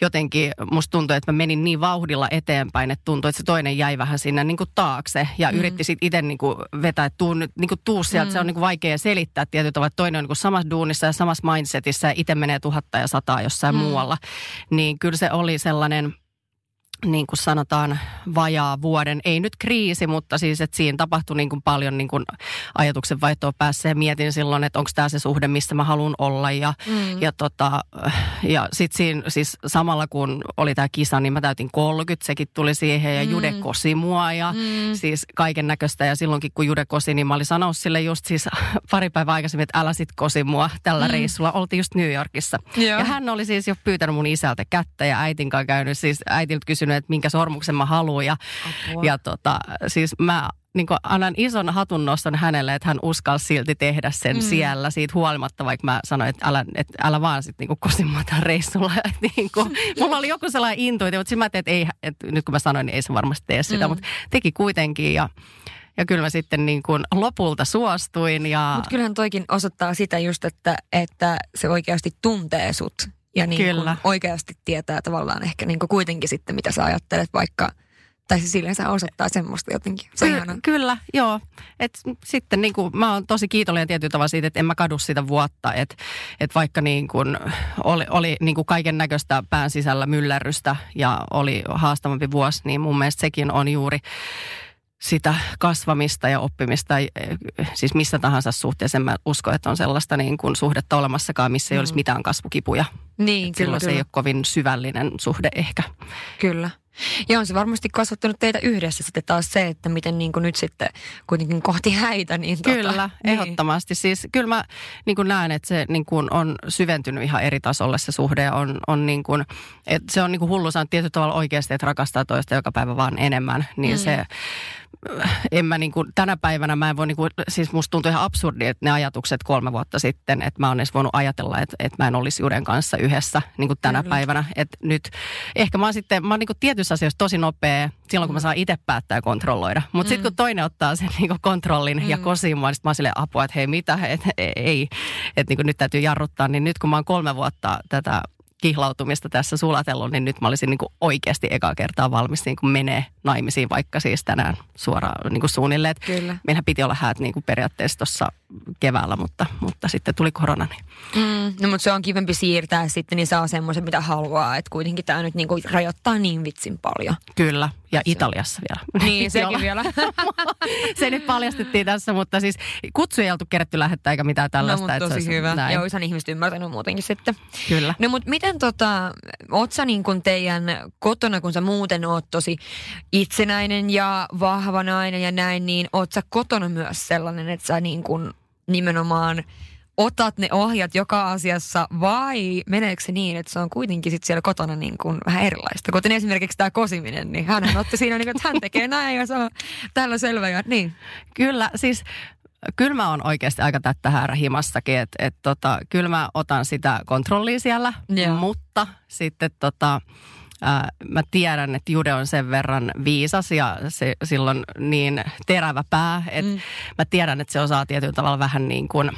S3: jotenkin, musta tuntui, että mä menin niin vauhdilla eteenpäin, että tuntui, että se toinen jäi vähän sinne niin kuin taakse ja mm. yritti sitten itse niin kuin vetää, että tuu, niin kuin tuu sieltä, mm. se on niin kuin vaikea selittää tietyllä tavalla, että toinen on niin kuin samassa duunissa ja samassa mindsetissa ja itse menee tuhatta ja sataa jossain mm. muualla. Niin kyllä se oli sellainen niin kuin sanotaan, vajaa vuoden, ei nyt kriisi, mutta siis, että siinä tapahtui niin kuin paljon niin kuin ajatuksen vaihtoa päässä ja mietin silloin, että onko tämä se suhde, missä mä haluan olla ja, mm. ja, tota, ja sitten siinä siis samalla kun oli tämä kisa, niin mä täytin 30, sekin tuli siihen ja mm. Jude kosi mua ja mm. siis kaiken näköistä ja silloinkin kun Jude kosi, niin mä olin sanonut sille just siis pari päivää aikaisemmin, että älä sit kosi mua tällä mm. reissulla, oltiin just New Yorkissa. Joo. Ja hän oli siis jo pyytänyt mun isältä kättä ja äitin kanssa käynyt, siis äitiltä kysynyt, että minkä sormuksen mä haluan. Ja, ja tota, siis mä niin annan ison hatunnoston hänelle, että hän uskalsi silti tehdä sen mm. siellä siitä huolimatta, vaikka mä sanoin, että älä, että älä vaan sitten niin tämän reissulla. niin kuin, mulla oli joku sellainen intuitio, mutta sitten mä tein, että, ei, että nyt kun mä sanoin, niin ei se varmasti tee sitä, mm. mutta teki kuitenkin ja ja kyllä mä sitten niin kuin lopulta suostuin. Ja...
S2: Mutta kyllähän toikin osoittaa sitä just, että, että se oikeasti tuntee sut ja niin Kyllä. oikeasti tietää tavallaan ehkä niin kuitenkin sitten, mitä sä ajattelet, vaikka tai se silleen se osoittaa semmoista jotenkin. Se
S3: Ky- kyllä, joo. Et sitten niin kuin, mä oon tosi kiitollinen tietyllä tavalla siitä, että en mä kadu sitä vuotta. Että et vaikka niin kuin oli, oli niin kuin kaiken näköistä pään sisällä myllärrystä ja oli haastavampi vuosi, niin mun mielestä sekin on juuri sitä kasvamista ja oppimista, siis missä tahansa suhteessa. En mä usko, että on sellaista niin kuin suhdetta olemassakaan, missä ei mm. olisi mitään kasvukipuja.
S2: Niin, kyllä,
S3: kyllä. se ei ole kovin syvällinen suhde ehkä.
S2: Kyllä. Ja on se varmasti kasvattanut teitä yhdessä sitten taas se, että miten niin kuin nyt sitten kuitenkin kohti häitä. Niin
S3: tota, kyllä, niin. ehdottomasti. Siis kyllä mä niin kuin näen, että se niin kuin on syventynyt ihan eri tasolle se suhde. Ja on, on niin kuin, että se on niin kuin hullu sanoa tietyllä tavalla oikeasti, että rakastaa toista joka päivä vaan enemmän. Niin mm. se en mä niin kuin, tänä päivänä mä en voi, niin kuin, siis musta tuntuu ihan absurdi, että ne ajatukset kolme vuotta sitten, että mä oon edes voinut ajatella, että, että mä en olisi Juden kanssa yhdessä niin kuin tänä Kyllä. päivänä. Että nyt, ehkä mä oon sitten, mä oon niin kuin tietyissä asioissa tosi nopea silloin, kun mä saan itse päättää ja kontrolloida. Mutta mm. sitten kun toinen ottaa sen niin kontrollin mm. ja kosiin mua, niin mä oon silleen apua, että hei mitä, että ei, että niin nyt täytyy jarruttaa. Niin nyt kun mä oon kolme vuotta tätä kihlautumista tässä sulatellut, niin nyt mä olisin niin kuin oikeasti eka kertaa valmis niin kuin menee naimisiin, vaikka siis tänään suoraan niin kuin suunnilleen. Kyllä. Meillähän piti olla häät niin kuin periaatteessa tuossa keväällä, mutta, mutta sitten tuli korona. Niin.
S2: Mm, no mutta se on kivempi siirtää sitten, niin saa semmoisen mitä haluaa. Että kuitenkin tämä nyt niin kuin rajoittaa niin vitsin paljon.
S3: Kyllä, ja Italiassa vielä.
S2: Niin, sekin vielä.
S3: se nyt paljastettiin tässä, mutta siis kutsuja ei oltu kerätty lähettää eikä mitään tällaista.
S2: No, mutta tosi hyvä. Näin. Ja olisihan ihmiset ymmärtänyt muutenkin sitten.
S3: Kyllä.
S2: No mutta miten tota, oot sä niin kuin teidän kotona, kun sä muuten oot tosi itsenäinen ja vahva nainen ja näin, niin oot sä kotona myös sellainen, että sä niin kuin nimenomaan otat ne ohjat joka asiassa vai meneekö se niin, että se on kuitenkin sit siellä kotona niin kuin vähän erilaista? Kuten esimerkiksi tämä kosiminen, niin hän otti siinä, niin kuin, että hän tekee näin ja se on tällä selvä ja niin.
S3: Kyllä, siis kyllä mä oon oikeasti aika tätä himassakin, että et tota, kyllä mä otan sitä kontrollia siellä, Joo. mutta sitten tota, ää, mä tiedän, että Jude on sen verran viisas ja se, silloin niin terävä pää, että mm. mä tiedän, että se osaa tietyllä tavalla vähän niin kuin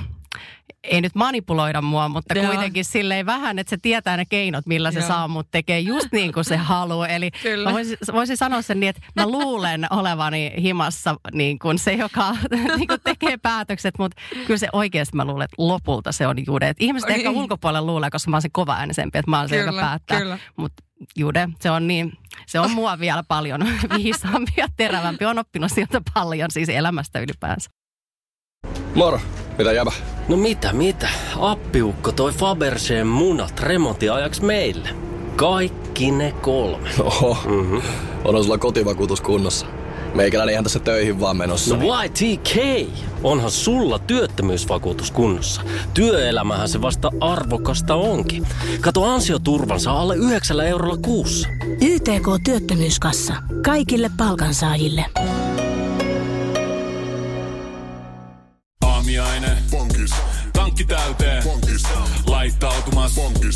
S3: ei nyt manipuloida mua, mutta Joo. kuitenkin silleen vähän, että se tietää ne keinot, millä se Joo. saa mut tekee just niin kuin se haluaa. Eli Kyllä. mä voisin, voisin sanoa sen niin, että mä luulen olevani himassa niin kuin se, joka niin kuin tekee päätökset, mutta kyllä se oikeasti mä luulen, että lopulta se on Jude. Et ihmiset ehkä ulkopuolella luulee, koska mä oon se kova äänisempi, että mä oon se, kyllä, joka päättää. Mutta Jude, se on niin, se on mua vielä paljon viisaampi ja terävämpi. On oppinut sieltä paljon siis elämästä ylipäänsä.
S4: Moro. Mitä jäbä?
S5: No mitä, mitä? Appiukko toi Faberseen munat remontiajaksi meille. Kaikki ne kolme.
S4: Oho. Mm-hmm. On sulla kotivakuutus kunnossa. Meikäläinen ihan tässä töihin vaan menossa.
S5: No YTK! Onhan sulla työttömyysvakuutus kunnossa. Työelämähän se vasta arvokasta onkin. Kato ansioturvansa alle 9 eurolla kuussa.
S6: YTK Työttömyyskassa. Kaikille palkansaajille.
S7: Aamiaine. Bonkis. Tankki täyteen. Bonkis. Laittautumas. Bonkis.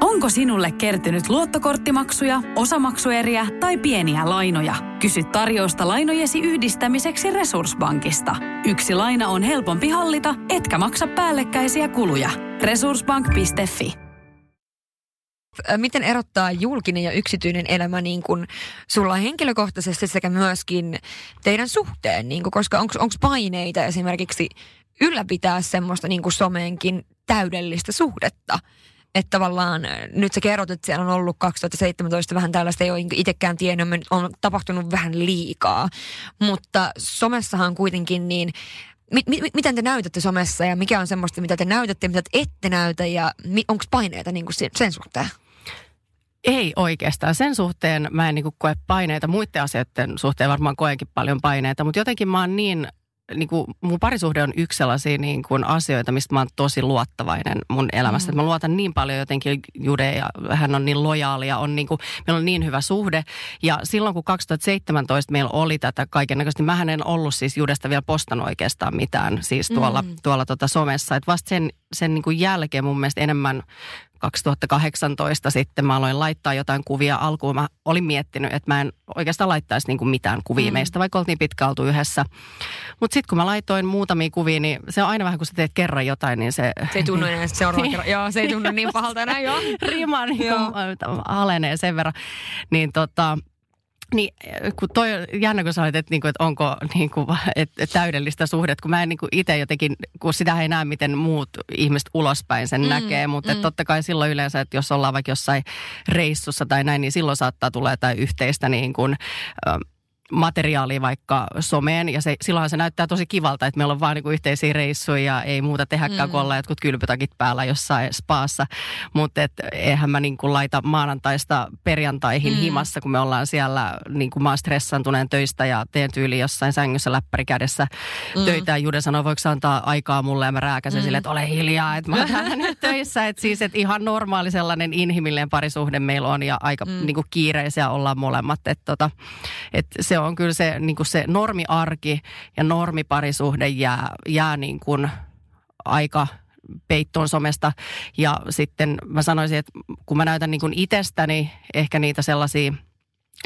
S8: Onko sinulle kertynyt luottokorttimaksuja, osamaksueriä tai pieniä lainoja? Kysy tarjousta lainojesi yhdistämiseksi Resurssbankista. Yksi laina on helpompi hallita, etkä maksa päällekkäisiä kuluja. Resurssbank.fi
S2: Miten erottaa julkinen ja yksityinen elämä niin kuin sulla henkilökohtaisesti sekä myöskin teidän suhteen? Niin kuin, koska onko paineita esimerkiksi ylläpitää semmoista niin kuin someenkin täydellistä suhdetta? Että tavallaan ö, nyt sä kerrot, että siellä on ollut 2017 vähän tällaista, ei ole itsekään tiennyt, on tapahtunut vähän liikaa. Mutta somessahan kuitenkin niin, mi- mi- miten te näytätte somessa ja mikä on semmoista, mitä te näytätte, mitä te ette näytä ja mi- onko paineita niin kuin sen, suhteen?
S3: Ei oikeastaan. Sen suhteen mä en niin koe paineita. Muiden asioiden suhteen varmaan koenkin paljon paineita, mutta jotenkin mä oon niin niin kuin, mun parisuhde on yksi sellaisia niin kuin asioita, mistä mä oon tosi luottavainen mun elämässä. Mm. Mä luotan niin paljon jotenkin Jude ja hän on niin lojaali ja on niin kuin, meillä on niin hyvä suhde. Ja silloin kun 2017 meillä oli tätä kaiken näköistä, niin mähän en ollut siis Judesta vielä postannut oikeastaan mitään siis tuolla, mm. tuolla tota somessa. Että vasta sen, sen niin kuin jälkeen mun mielestä enemmän 2018 sitten mä aloin laittaa jotain kuvia. Alkuun mä olin miettinyt, että mä en oikeastaan laittaisi niin kuin mitään kuvia mm. meistä, vaikka oltiin pitkä oltu yhdessä. Mutta sitten kun mä laitoin muutamia kuvia, niin se on aina vähän, kun sä teet kerran jotain, niin se...
S2: Se ei tunnu enää seuraavan kerran. Joo, se ei tunnu niin pahalta enää, joo.
S3: Rima niin
S2: Joo.
S3: alenee sen verran. Niin tota, niin, kun toi on jännä, kun sanoit, että, niinku, että onko niinku, että täydellistä suhdetta, kun mä en niinku itse jotenkin, kun sitä ei näe, miten muut ihmiset ulospäin sen mm, näkee, mutta mm. totta kai silloin yleensä, että jos ollaan vaikka jossain reissussa tai näin, niin silloin saattaa tulla jotain yhteistä niin kuin, materiaalia vaikka someen ja se, silloinhan se näyttää tosi kivalta, että meillä on vaan niinku yhteisiä reissuja ja ei muuta tehdäkään, mm. kun ollaan jotkut kylpytakit päällä jossain spaassa. Mutta et, eihän mä niinku laita maanantaista perjantaihin mm. himassa, kun me ollaan siellä, niinku mä oon stressantuneen töistä ja teen tyyli jossain sängyssä läppäri kädessä mm. töitä. Ja Jude sanoi, voiko antaa aikaa mulle ja mä rääkäsen mm. silleen, että ole hiljaa, että mä oon täällä nyt töissä. Että siis, että ihan normaali sellainen inhimillinen parisuhde meillä on ja aika mm. niinku kiireisiä ollaan molemmat. Että tota, et se on kyllä se, niin kuin se normiarki ja normiparisuhde jää, jää niin kuin aika peittoon somesta. Ja sitten mä sanoisin, että kun mä näytän niin kuin itsestäni ehkä niitä sellaisia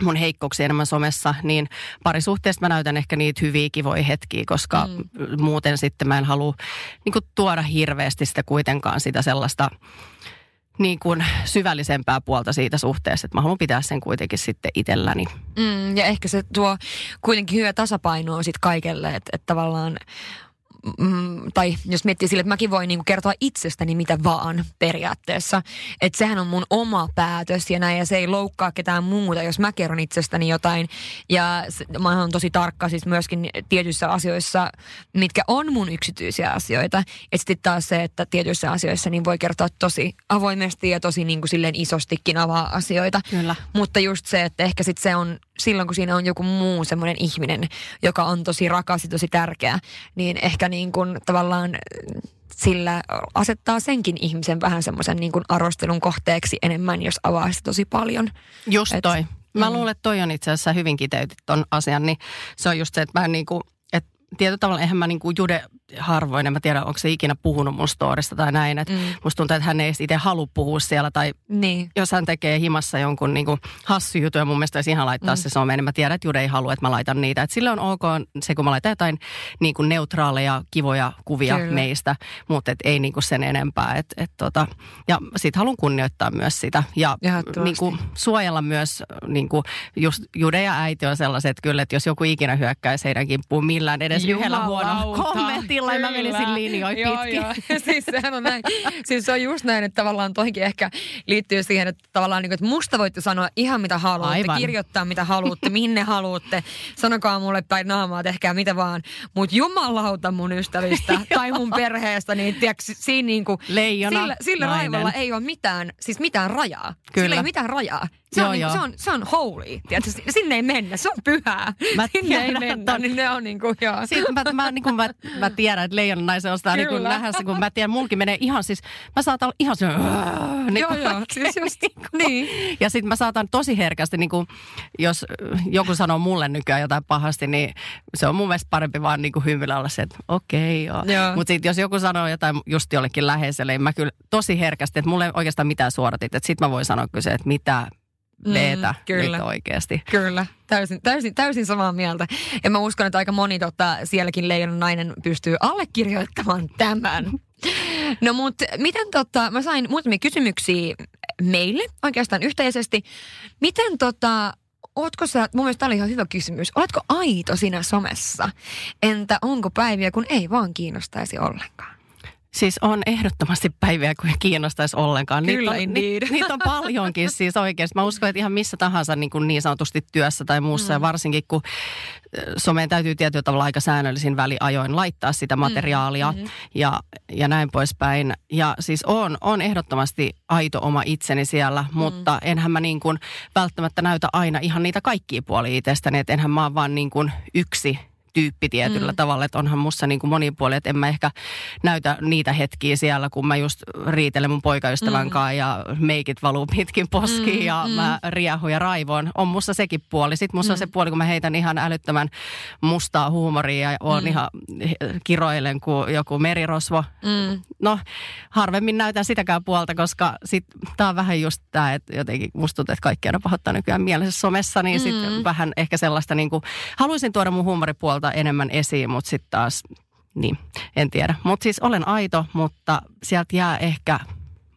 S3: mun heikkouksia enemmän somessa, niin parisuhteesta mä näytän ehkä niitä hyviä kivoja hetkiä, koska mm. muuten sitten mä en halua niin tuoda hirveästi sitä kuitenkaan sitä sellaista niin kuin syvällisempää puolta siitä suhteessa, että mä haluan pitää sen kuitenkin sitten itselläni.
S2: Mm, ja ehkä se tuo kuitenkin hyvä tasapainoa sitten kaikelle, että, että tavallaan mm, tai jos miettii sille, että mäkin voin niinku kertoa itsestäni mitä vaan periaatteessa. Että sehän on mun oma päätös ja näin, ja se ei loukkaa ketään muuta, jos mä kerron itsestäni jotain. Ja se, mä oon tosi tarkka siis myöskin tietyissä asioissa, mitkä on mun yksityisiä asioita. Ja sitten taas se, että tietyissä asioissa niin voi kertoa tosi avoimesti ja tosi niinku silleen isostikin avaa asioita.
S3: Kyllä.
S2: Mutta just se, että ehkä sitten se on silloin, kun siinä on joku muu semmoinen ihminen, joka on tosi rakas ja tosi tärkeä, niin ehkä niin kuin tavallaan äh, sillä asettaa senkin ihmisen vähän semmoisen niin kuin arvostelun kohteeksi enemmän, jos avaa sitä tosi paljon.
S3: Just
S2: Et-
S3: toi. Mä
S2: mm.
S3: luulen, että toi on itse asiassa hyvin kiteytit ton asian, niin se on just se, että mä niin kuin, että tietyllä tavalla eihän mä niin kuin Jude harvoin, en mä tiedä, onko se ikinä puhunut mun storista tai näin, että mm. musta tuntuu, että hän ei itse halua puhua siellä tai
S2: Niin.
S3: jos hän tekee himassa jonkun niin kuin hassu jutun ja mun mielestä olisi ihan laittaa mm. se someen, niin mä tiedän, että Jude ei halua, että mä laitan niitä. Että sille on ok se, kun mä laitan jotain niin kuin neutraaleja, kivoja kuvia
S2: Kyllä.
S3: Meistä, mutta et ei niin kuin sen enempää. Et, et tota, ja sit haluan kunnioittaa myös sitä ja niin kuin suojella myös, niin kuin just Jude ja äiti on sellaiset kyllä, että jos joku ikinä hyökkäisi heidän kimppuun millään edes yhdellä huonolla kommentilla, niin mä menisin linjoja
S2: Joo,
S3: pitkin.
S2: joo. siis sehän on näin. Siis se on just näin, että tavallaan toikin ehkä liittyy siihen, että tavallaan niin kuin, että musta voitte sanoa ihan mitä haluatte,
S3: Aivan.
S2: kirjoittaa mitä haluatte, minne haluatte. Sanokaa mulle päin naamaa, tehkää mitä vaan. Mutta jumalauta mun ystävistä tai mun perheestä, niin tiedätkö, siinä niin kuin,
S3: Leijona,
S2: sillä, sillä
S3: nainen.
S2: raivolla ei ole mitään, siis mitään rajaa.
S3: Kyllä.
S2: Sillä ei ole mitään rajaa. Se,
S3: Joo,
S2: on,
S3: joo.
S2: se, on, se on holy, tiedätkö? Sinne ei mennä, se on pyhää.
S3: Mä
S2: Sinne ei mennä, niin ne on niin kuin, joo.
S3: Sitten mä, mä, niin kuin mä, mä tiedän, että leijonan naisen ostaa niin kuin se, kun mä tiedän, mulkin menee ihan siis, mä saatan olla ihan se, niin
S2: Joo,
S3: kuin
S2: joo, siis just,
S3: niin kuin-
S2: niin.
S3: Ja sitten mä saatan tosi herkästi, niin kuin, jos joku sanoo mulle nykyään jotain pahasti, niin se on mun mielestä parempi vaan niin kuin hymyillä olla se, että okei okay,
S2: Joo.
S3: joo. Mutta sitten jos joku sanoo jotain just jollekin läheiselle, niin mä kyllä tosi herkästi, että mulle ei oikeastaan mitään suoratit, että sitten mä voin sanoa kyllä se, että mitä veetä
S2: Mm, kyllä.
S3: nyt oikeasti.
S2: Kyllä, täysin, täysin, täysin samaa mieltä. Ja mä uskon, että aika moni tota, sielläkin leijonan nainen pystyy allekirjoittamaan tämän. No mutta miten tota, mä sain muutamia kysymyksiä meille oikeastaan yhteisesti. Miten tota, ootko sä, mun mielestä tämä oli ihan hyvä kysymys, oletko aito siinä somessa? Entä onko päiviä, kun ei vaan kiinnostaisi ollenkaan?
S3: Siis on ehdottomasti päiviä, kun kiinnostaisi ollenkaan.
S2: Kyllä,
S3: niitä, on, ni, niitä on paljonkin siis oikeasti. Mä uskon, että ihan missä tahansa niin, kuin niin sanotusti työssä tai muussa. Mm. Ja varsinkin kun someen täytyy tietyllä tavalla aika säännöllisin väliajoin laittaa sitä materiaalia mm. ja, ja näin poispäin. Ja siis on, on ehdottomasti aito oma itseni siellä, mm. mutta enhän mä niin kuin välttämättä näytä aina ihan niitä kaikkia puolia itsestäni. Että enhän mä ole vaan niin kuin yksi tyyppi tietyllä mm. tavalla, että onhan mussa niin kuin monipuoli, että en mä ehkä näytä niitä hetkiä siellä, kun mä just riitelen mun poikaystävän mm. kanssa ja meikit valuu pitkin poskiin mm, ja mm. mä riehun ja raivoon. On mussa sekin puoli. Sitten mussa mm. on se puoli, kun mä heitän ihan älyttömän mustaa huumoria ja on mm. ihan kiroilen kuin joku merirosvo. Mm. No, harvemmin näytän sitäkään puolta, koska sit tää on vähän just tää, että jotenkin musta tuntuu, että kaikki aina pahoittaa nykyään mielessä somessa, niin mm. sitten vähän ehkä sellaista niin kuin, haluaisin tuoda mun huumoripuolta enemmän esiin, mutta sitten taas, niin, en tiedä. Mutta siis olen aito, mutta sieltä jää ehkä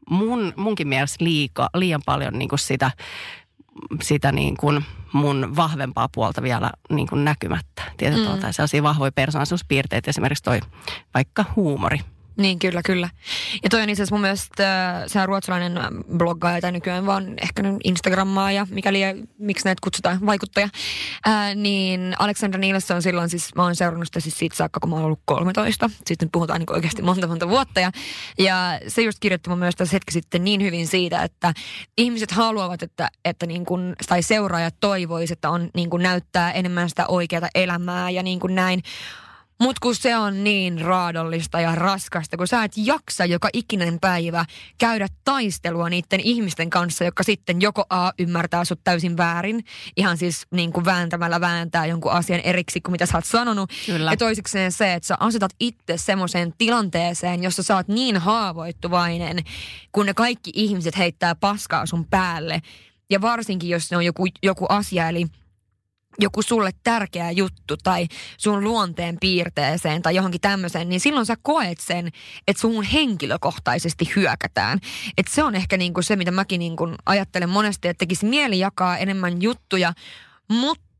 S3: mun, munkin mielestä liika, liian paljon niin kuin sitä, sitä niin kuin mun vahvempaa puolta vielä niin kuin näkymättä. Tietyllä mm. tavalla sellaisia vahvoja persoonallisuuspiirteitä, esimerkiksi toi vaikka huumori.
S2: Niin, kyllä, kyllä. Ja toi on itse asiassa mun mielestä, äh, se on ruotsalainen äh, bloggaaja tai nykyään vaan ehkä Instagrammaa ja mikäli, miksi näitä kutsutaan, vaikuttaja. Ää, niin Alexandra Nilsson silloin siis, mä oon seurannut sitä siis siitä saakka, kun mä oon ollut 13. Sitten nyt puhutaan niin oikeasti monta monta vuotta. Ja, ja se just kirjoitti mun mielestä tässä hetki sitten niin hyvin siitä, että ihmiset haluavat, että, että niin kuin, tai seuraajat toivoisivat, että on niin kuin näyttää enemmän sitä oikeaa elämää ja niin kuin näin. Mutta kun se on niin raadollista ja raskasta, kun sä et jaksa joka ikinen päivä käydä taistelua niiden ihmisten kanssa, jotka sitten joko A ymmärtää sut täysin väärin, ihan siis niin kuin vääntämällä vääntää jonkun asian eriksi kuin mitä sä oot sanonut.
S3: Kyllä.
S2: Ja toisekseen se, että sä asetat itse semmoiseen tilanteeseen, jossa sä oot niin haavoittuvainen, kun ne kaikki ihmiset heittää paskaa sun päälle. Ja varsinkin, jos se on joku, joku asia, eli – joku sulle tärkeä juttu tai sun luonteen piirteeseen tai johonkin tämmöiseen, niin silloin sä koet sen, että sun henkilökohtaisesti hyökätään. Että se on ehkä niinku se, mitä mäkin niinku ajattelen monesti, että tekisi mieli jakaa enemmän juttuja, mutta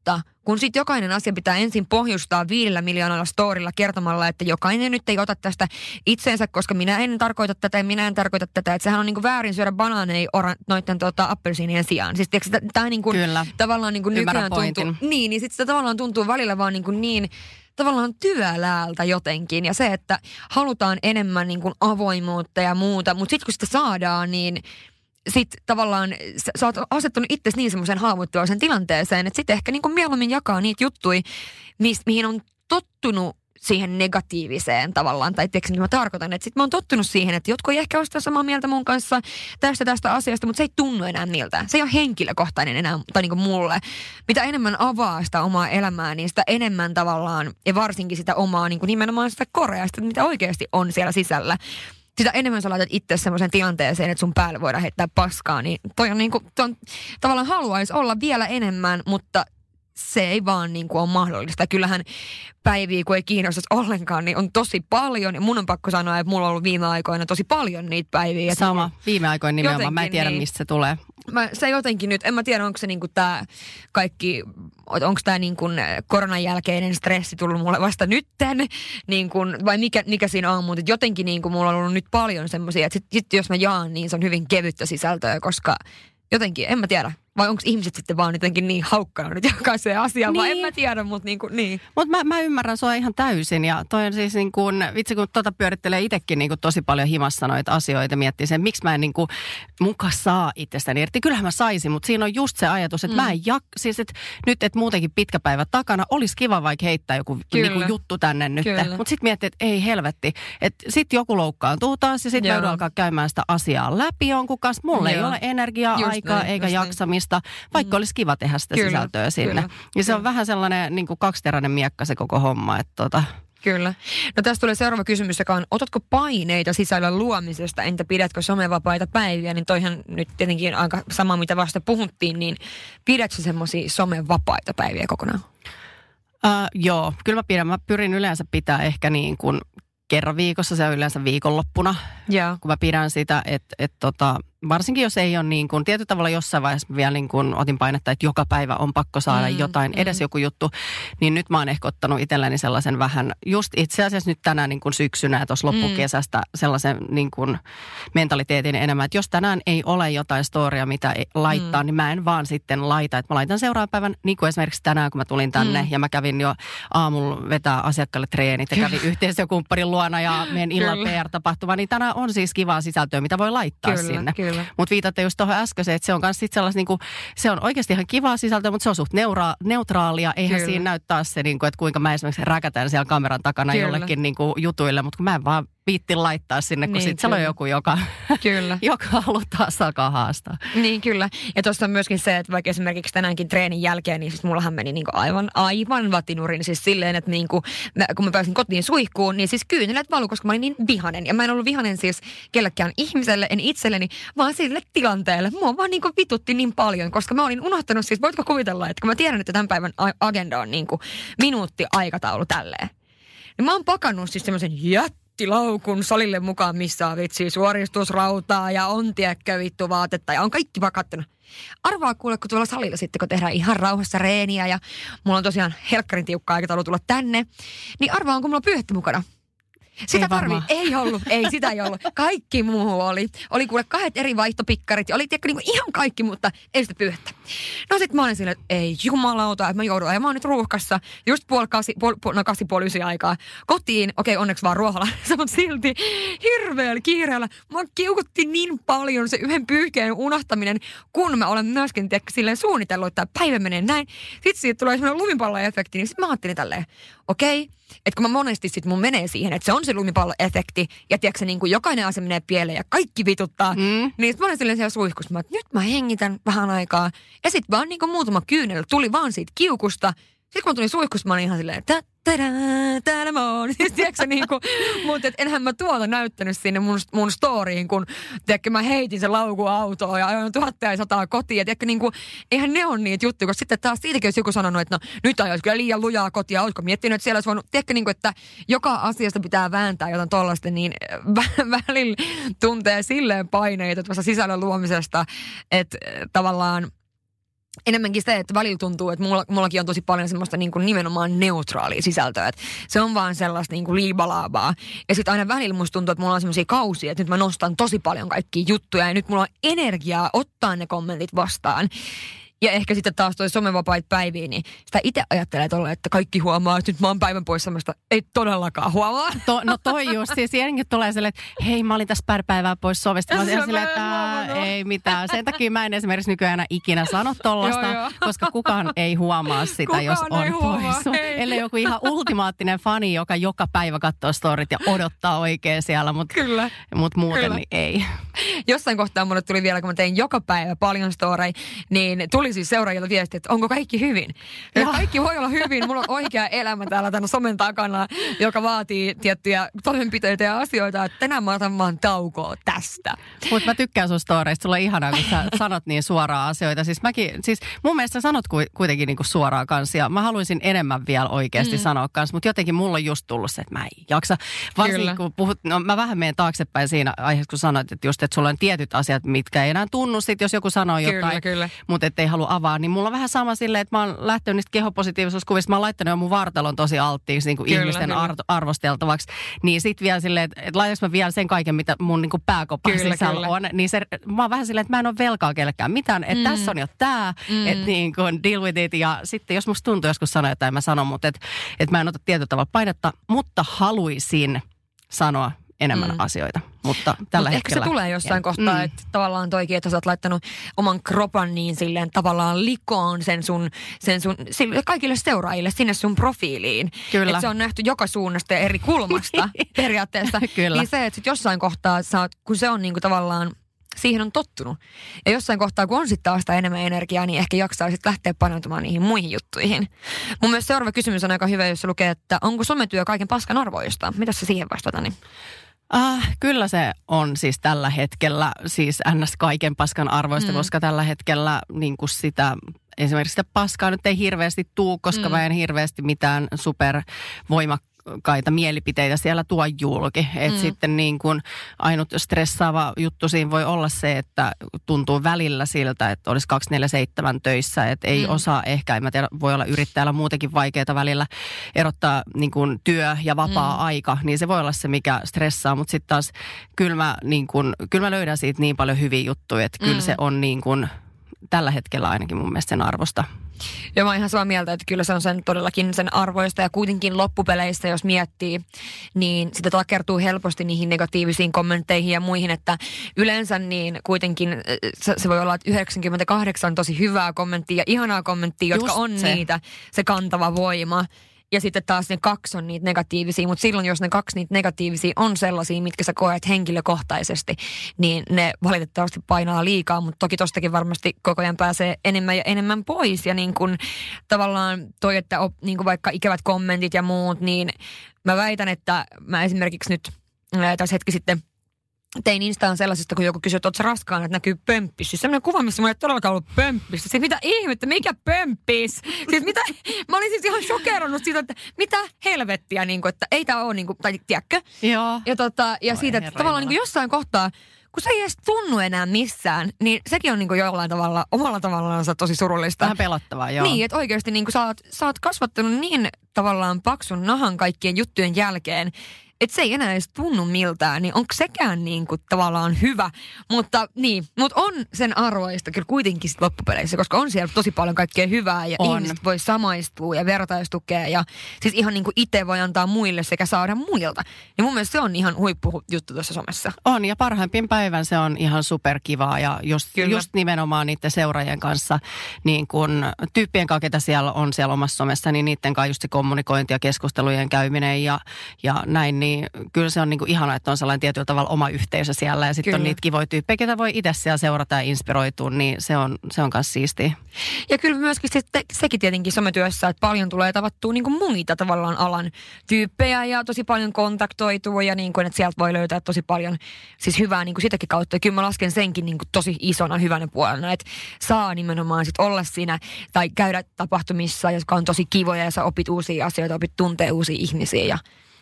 S2: kun sitten jokainen asia pitää ensin pohjustaa viidellä miljoonalla storilla kertomalla, että jokainen nyt ei ota tästä itseensä, koska minä en tarkoita tätä ja minä en tarkoita tätä. Että sehän on niinku väärin syödä banaaneja oran, noiden tota, appelsiinien sijaan. Siis tämä niinku,
S3: Kyllä.
S2: tavallaan niinku nykyään tuntuu, niin, niin sitten sitä tavallaan tuntuu välillä vaan niinku niin tavallaan työläältä jotenkin. Ja se, että halutaan enemmän niin kuin avoimuutta ja muuta, mutta sitten kun sitä saadaan, niin sitten tavallaan sä, sä oot asettunut itse niin semmoisen haavoittuvaisen tilanteeseen, että sitten ehkä niin kuin mieluummin jakaa niitä juttuja, mis, mihin on tottunut siihen negatiiviseen tavallaan, tai tiedätkö, mitä mä tarkoitan, että sitten mä oon tottunut siihen, että jotkut ei ehkä ole sitä samaa mieltä mun kanssa tästä tästä asiasta, mutta se ei tunnu enää miltä. Se ei ole henkilökohtainen enää, tai niin kuin mulle. Mitä enemmän avaa sitä omaa elämää, niin sitä enemmän tavallaan, ja varsinkin sitä omaa niin kuin nimenomaan sitä koreasta, mitä oikeasti on siellä sisällä, sitä enemmän sä laitat itse semmoisen tilanteeseen, että sun päälle voidaan heittää paskaa, niin toi on niinku, toi on, tavallaan haluaisi olla vielä enemmän, mutta se ei vaan niin kuin ole mahdollista. Kyllähän päiviä, kun ei kiinnosta ollenkaan, niin on tosi paljon. Ja mun on pakko sanoa, että mulla on ollut viime aikoina tosi paljon niitä päiviä.
S3: Sama, viime aikoina nimenomaan. Mä en
S2: Jotenkin
S3: tiedä,
S2: niin.
S3: mistä se tulee.
S2: Mä, se jotenkin nyt, en mä tiedä, onko se niinku tää kaikki, onko tämä niinku koronan jälkeinen stressi tullut mulle vasta nytten, niinku, vai mikä, mikä siinä on, mutta jotenkin niinku mulla on ollut nyt paljon semmoisia, että sit, sit jos mä jaan, niin se on hyvin kevyttä sisältöä, koska jotenkin, en mä tiedä. Vai onko ihmiset sitten vaan jotenkin niin haukkana nyt jokaiseen asiaan, vai en
S3: Niin.
S2: mä tiedä, mutta niinku, niin.
S3: Mutta mä, mä ymmärrän sua ihan täysin ja toi on siis niin kuin, vitsi kun tota pyörittelee itsekin niin kuin tosi paljon himassa noita asioita, miettii sen, miksi mä en niin kuin muka saa itsestäni irti. Kyllähän mä saisin, mutta siinä on just se ajatus, että mm. mä en jak, siis et, nyt, että muutenkin pitkä päivä takana, olisi kiva vaikka heittää joku
S2: Kyllä.
S3: niin kuin juttu tänne nyt. Mutta sitten miettii, että ei helvetti, että sitten joku loukkaantuu taas ja sitten joudun alkaa käymään sitä asiaa läpi jonkun kanssa. Mulla ei
S2: Joo.
S3: ole energiaa,
S2: Just
S3: aikaa
S2: näin,
S3: eikä
S2: just
S3: jaksamista, vaikka olisi kiva tehdä sitä
S2: Kyllä,
S3: sisältöä sinne.
S2: kyllä,
S3: Ja se on vähän sellainen niin kuin kaksiteräinen miekka se koko homma. Että tota,
S2: Kyllä. No tästä tulee seuraava kysymys, joka on, otatko paineita sisällön luomisesta, entä pidätkö somevapaita päiviä, niin toihan nyt tietenkin aika sama, mitä vasta puhuttiin, niin pidätkö semmoisia somevapaita päiviä kokonaan?
S3: Uh, joo, kyllä mä pidän. Mä pyrin yleensä pitää ehkä niin kuin kerran viikossa, se on yleensä viikonloppuna,
S2: Joo.
S3: kun mä pidän sitä, että et tota, varsinkin jos ei ole niin kuin, tietyllä tavalla jossain vaiheessa vielä niin kuin otin painetta, että joka päivä on pakko saada
S2: Mm,
S3: mm, jotain, edes
S2: mm.
S3: joku juttu, niin nyt mä oon ehkä ottanut itselleni sellaisen vähän, just itse asiassa nyt tänään niin kuin syksynä ja tuossa loppukesästä sellaisen niin kuin mentaliteetin enemmän, että jos tänään ei ole jotain storia, mitä laittaa, mm. niin mä en vaan sitten laita, että mä laitan seuraavan päivän, niin kuin esimerkiksi tänään, kun mä tulin tänne mm. ja mä kävin jo aamulla vetää asiakkaalle treenit ja kävin yhteistyökumppanin luona ja menen illan
S2: Kyllä.
S3: PR-tapahtumaan, niin tänään on siis kivaa sisältöä, mitä voi laittaa
S2: Kyllä,
S3: sinne.
S2: kyllä.
S3: Mutta viitatte just tuohon äskeiseen, että se on myös sellaista, niinku, se on oikeasti ihan kivaa sisältöä, mutta se on suht neura, neutraalia. Eihän
S2: Kyllä.
S3: siinä näy taas se, niinku, että kuinka mä esimerkiksi räkätän siellä kameran takana
S2: Kyllä.
S3: jollekin niinku, jutuille, mutta kun mä en vaan viitti laittaa sinne, kun
S2: Niin,
S3: sitten siellä on joku, joka,
S2: Kyllä.
S3: joka haluaa taas alkaa haastaa.
S2: Niin kyllä. Ja tuossa on myöskin se, että vaikka esimerkiksi tänäänkin treenin jälkeen, niin siis mullahan meni niinku aivan, aivan vatinurin. Siis silleen, että niinku, mä, kun mä pääsin kotiin suihkuun, niin siis kyynelet valu, koska mä olin niin vihanen. Ja mä en ollut vihanen siis kellekään ihmiselle, en itselleni, vaan sille tilanteelle. Mua vaan niinku vitutti niin paljon, koska mä olin unohtanut siis, voitko kuvitella, että kun mä tiedän, että tämän päivän agenda on niinku minuutti aikataulu tälleen. Niin mä oon pakannut siis semmoisen jättilaukun salille mukaan, missä on vitsi suoristusrautaa ja on tiekkä vittu vaatetta ja on kaikki pakattanut. Arvaa kuule, kun tuolla salilla sitten, kun tehdään ihan rauhassa reeniä ja mulla on tosiaan helkkarin tiukka aikataulu tulla tänne, niin arvaa, onko mulla pyyhetty mukana? Sitä
S3: Ei
S2: tarvii.
S3: varmaan.
S2: Ei ollut, ei sitä ei ollut. Kaikki muu oli. Oli kuule kahdet eri vaihtopikkarit ja oli tiedätkö, niin ihan kaikki, mutta ei sitä pyyhettä. No sit mä olin silleen, että ei jumalauta, että mä joudun ajamaan nyt ruuhkassa. Just puoli kasi, puol, puol, no kasi puoli ysi aikaa. Kotiin, okei onneksi vaan ruohalla, mutta silti hirveällä kiireellä. Mä kiukutti niin paljon se yhden pyyhkeen unohtaminen, kun mä olen myöskin tiedätkö, silleen suunnitellut, että päivä menee näin. Sitten siitä tulee semmoinen lumipalloefekti, niin sitten mä ajattelin tälleen, okei, että kun mä monesti sit mun menee siihen, että se on se lumipalloefekti ja tiedätkö, niin kuin jokainen asia menee pieleen ja kaikki vituttaa, mm. niin sit mä olin silleen siellä suihkussa, mä, että nyt mä hengitän vähän aikaa. Ja sitten vaan niin kuin muutama kyynel tuli vaan siitä kiukusta. Sitten kun mä tulin suihkussa, mä olin ihan silleen, että täällä mä oon. Siis tiedätkö niin kuin, mutta et enhän mä tuota näyttänyt sinne mun, mun storyin, kun tiedätkö, mä heitin sen laukun autoon ja ajoin tuhatta ja sataa kotiin. Ja tiedätkö, niin kuin, eihän ne on niitä juttuja, koska sitten taas siitäkin olisi joku sanonut, että no nyt ajoisi kyllä liian lujaa kotia, ootko miettinyt, että siellä olisi voinut, tiedätkö, niin kuin, että joka asiasta pitää vääntää jotain tollaista, niin vä- välillä tuntee silleen paineita tuossa sisällön luomisesta, että äh, tavallaan enemmänkin se, että välillä tuntuu, että mulla, mullakin on tosi paljon semmoista niin kuin nimenomaan neutraalia sisältöä. Että se on vaan sellaista niin kuin liibalaabaa. Ja sitten aina välillä musta tuntuu, että mulla on semmoisia kausia, että nyt mä nostan tosi paljon kaikkia juttuja ja nyt mulla on energiaa ottaa ne kommentit vastaan. Ja ehkä sitten taas toi somevapaita päiviä, niin sitä itse ajattelee tolle, että kaikki huomaa, että nyt mä oon päivän pois semmoista. Ei todellakaan huomaa.
S3: To, no toi just, siis jengi tulee silleen, että hei mä olin tässä pari päivää pois sovesta. Mä olin silleen,
S2: en
S3: että ei mitään. Sen takia mä en esimerkiksi nykyään ikinä sano tollasta, koska kukaan ei huomaa sitä,
S2: Kukaan
S3: jos on
S2: huomaa,
S3: pois.
S2: ei.
S3: Ellei joku ihan ultimaattinen fani, joka joka päivä katsoo storit ja odottaa oikein siellä, mutta mut muuten
S2: Kyllä.
S3: niin ei.
S2: jossain kohtaa mulle tuli vielä, kun mä tein joka päivä paljon storeja, niin tuli siis seuraajilta viesti, että onko kaikki hyvin. Ja kaikki voi olla hyvin. Mulla on oikea elämä täällä tämän somen takana, joka vaatii tiettyjä toimenpiteitä ja asioita, että tänään mä otan vaan taukoa tästä.
S3: Mutta mä tykkään sun storeista. Sulla on ihanaa, kun sä sanot niin suoraan asioita. Siis, mäkin, siis mun mielestä sä sanot ku- kuitenkin niinku suoraan kanssa. Ja mä haluaisin enemmän vielä oikeasti mm. sanoa kanssa. Mutta jotenkin mulla on just tullut se, että mä en jaksa. Varsinkin
S2: Kyllä.
S3: kun puhut, no mä vähän menen taaksepäin siinä aiheessa, kun sanoit, että just, että sulla on tietyt asiat, mitkä ei enää tunnu sit, jos joku sanoo
S2: Kyllä,
S3: jotain.
S2: kyllä.
S3: Mutta ettei halua avaa. Niin mulla on vähän sama silleen, että mä oon lähtenyt niistä kehopositiivisuuskuvista. Mä oon laittanut jo mun vartalon tosi alttiiksi niin kuin
S2: Kyllä,
S3: ihmisten
S2: kyllä.
S3: ar- arvosteltavaksi. Niin sit vielä silleen, että, että laitanko mä vielä sen kaiken, mitä mun niin kuin pääkopan
S2: Kyllä,
S3: sisällä
S2: kyllä.
S3: on. Niin se, mä oon vähän silleen, että mä en ole velkaa kellekään mitään. Että mm. tässä on jo tää, mm. että niin kuin deal with it. Ja sitten jos musta tuntuu joskus sanoa jotain, mä sanon, mutta että että mä en ota tietyllä tavalla painetta. Mutta haluaisin sanoa enemmän
S2: Mm.
S3: asioita. Mutta tällä
S2: Mut ehkä
S3: hetkellä...
S2: se tulee jossain
S3: en.
S2: kohtaa,
S3: Mm.
S2: että tavallaan toikin, että sä oot laittanut oman kropan niin silleen tavallaan likoon sen sun, sen sun sille, kaikille seuraajille sinne sun profiiliin.
S3: Kyllä.
S2: Että se on nähty joka suunnasta ja eri kulmasta periaatteessa.
S3: Kyllä.
S2: Niin se, että sit jossain kohtaa sä oot, kun se on niinku tavallaan siihen on tottunut. Ja jossain kohtaa, kun on sitten taas sitä enemmän energiaa, niin ehkä jaksaa sitten lähteä paneutumaan niihin muihin juttuihin. Mun mielestä seuraava kysymys on aika hyvä, jos se lukee, että onko sometyö kaiken paskan arvoista? Mitä sä siihen vastaat, Ani?
S3: Ah, kyllä se on siis tällä hetkellä siis ns. kaiken paskan arvoista,
S2: Mm.
S3: koska tällä hetkellä niin kuin sitä esimerkiksi sitä paskaa nyt ei hirveästi tuu, koska
S2: Mm.
S3: mä en hirveästi mitään super voimakkaita mielipiteitä siellä tuo julki. Et
S2: Mm.
S3: sitten niin kuin ainut stressaava juttu siinä voi olla se, että tuntuu välillä siltä, että olisi 247 töissä, että ei
S2: Mm.
S3: mm. osaa ehkä, en mä tiedä, voi olla yrittäjällä muutenkin vaikeaa välillä erottaa niin kuin työ ja vapaa-aika, niin se voi olla se, mikä stressaa, mutta sitten taas kyllä mä, niin kuin, kyllä mä löydän siitä niin paljon hyviä juttuja, että kyllä
S2: Mm.
S3: se on niin kuin, tällä hetkellä ainakin mun mielestä sen arvosta.
S2: Ja mä oon ihan samaa mieltä, että kyllä se on sen todellakin sen arvoista ja kuitenkin loppupeleissä, jos miettii, niin sitä takertuu helposti niihin negatiivisiin kommentteihin ja muihin, että yleensä niin kuitenkin äh, se, se voi olla, että 98 on tosi hyvää kommenttia ja ihanaa kommenttia, jotka
S3: Just
S2: on
S3: se.
S2: niitä, se kantava voima. Ja sitten taas ne kaksi on niitä negatiivisia, mutta silloin jos ne kaksi niitä negatiivisia on sellaisia, mitkä sä koet henkilökohtaisesti, niin ne valitettavasti painaa liikaa, mutta toki tostakin varmasti koko ajan pääsee enemmän ja enemmän pois. Ja niin kun tavallaan toi, että op, niin kun vaikka ikävät kommentit ja muut, niin mä väitän, että mä esimerkiksi nyt tässä hetki sitten tein Instaan sellaisesta, kun joku kysyi, että ootko raskaana, että näkyy pömppis. Siis sellainen kuva, missä mulla ei todellakaan ollut pömppis. Siis mitä ihmettä, mikä pömppis? Siis mitä, mä olin siis ihan shokerannut siitä, että mitä helvettiä, niin kuin, että ei tää ole, niin kuin, tai tiedätkö?
S3: Joo.
S2: Ja, tota, ja
S3: Voi
S2: siitä, että tavallaan niin kuin jossain kohtaa, kun se ei edes tunnu enää missään, niin sekin on niin kuin jollain tavalla, omalla tavallaan tosi surullista.
S3: Vähän pelottavaa, joo.
S2: Niin, että oikeasti niin sä, oot, sä oot kasvattanut niin tavallaan paksun nahan kaikkien juttujen jälkeen, että se ei enää edes tunnu miltään, niin onko sekään niin kuin tavallaan hyvä. Mutta niin, mutta on sen arvoista kyllä kuitenkin sit loppupeleissä, koska on siellä tosi paljon kaikkea hyvää ja
S3: On.
S2: ihmiset voi samaistua ja vertaistukea ja siis ihan niin kuin itse voi antaa muille sekä saada muilta. Ja mun mielestä se on ihan huippujuttu tuossa somessa.
S3: On ja parhaimpien päivän se on ihan superkivaa ja just,
S2: Kyllä.
S3: just nimenomaan niiden seuraajien kanssa, niin kun tyyppien kanssa, ketä siellä on siellä omassa somessa, niin niiden kanssa just se kommunikointi ja keskustelujen käyminen ja, ja näin, niin kyllä se on niin kuin ihanaa, että on sellainen tietyllä tavalla oma yhteisö siellä ja sitten on niitä kivoja tyyppejä, ketä voi itse siellä seurata ja inspiroitua, niin se on, se on myös siistiä.
S2: Ja kyllä myöskin se, sekin tietenkin sometyössä, että paljon tulee tavattua niin kuin muita tavallaan alan tyyppejä ja tosi paljon kontaktoitua ja niin kuin, että sieltä voi löytää tosi paljon siis hyvää niin kuin sitäkin kautta. Ja kyllä mä lasken senkin niin kuin tosi isona hyvänä puolena, että saa nimenomaan sit olla siinä tai käydä tapahtumissa, jotka on tosi kivoja ja sä opit uusia asioita, opit tuntee uusia ihmisiä ja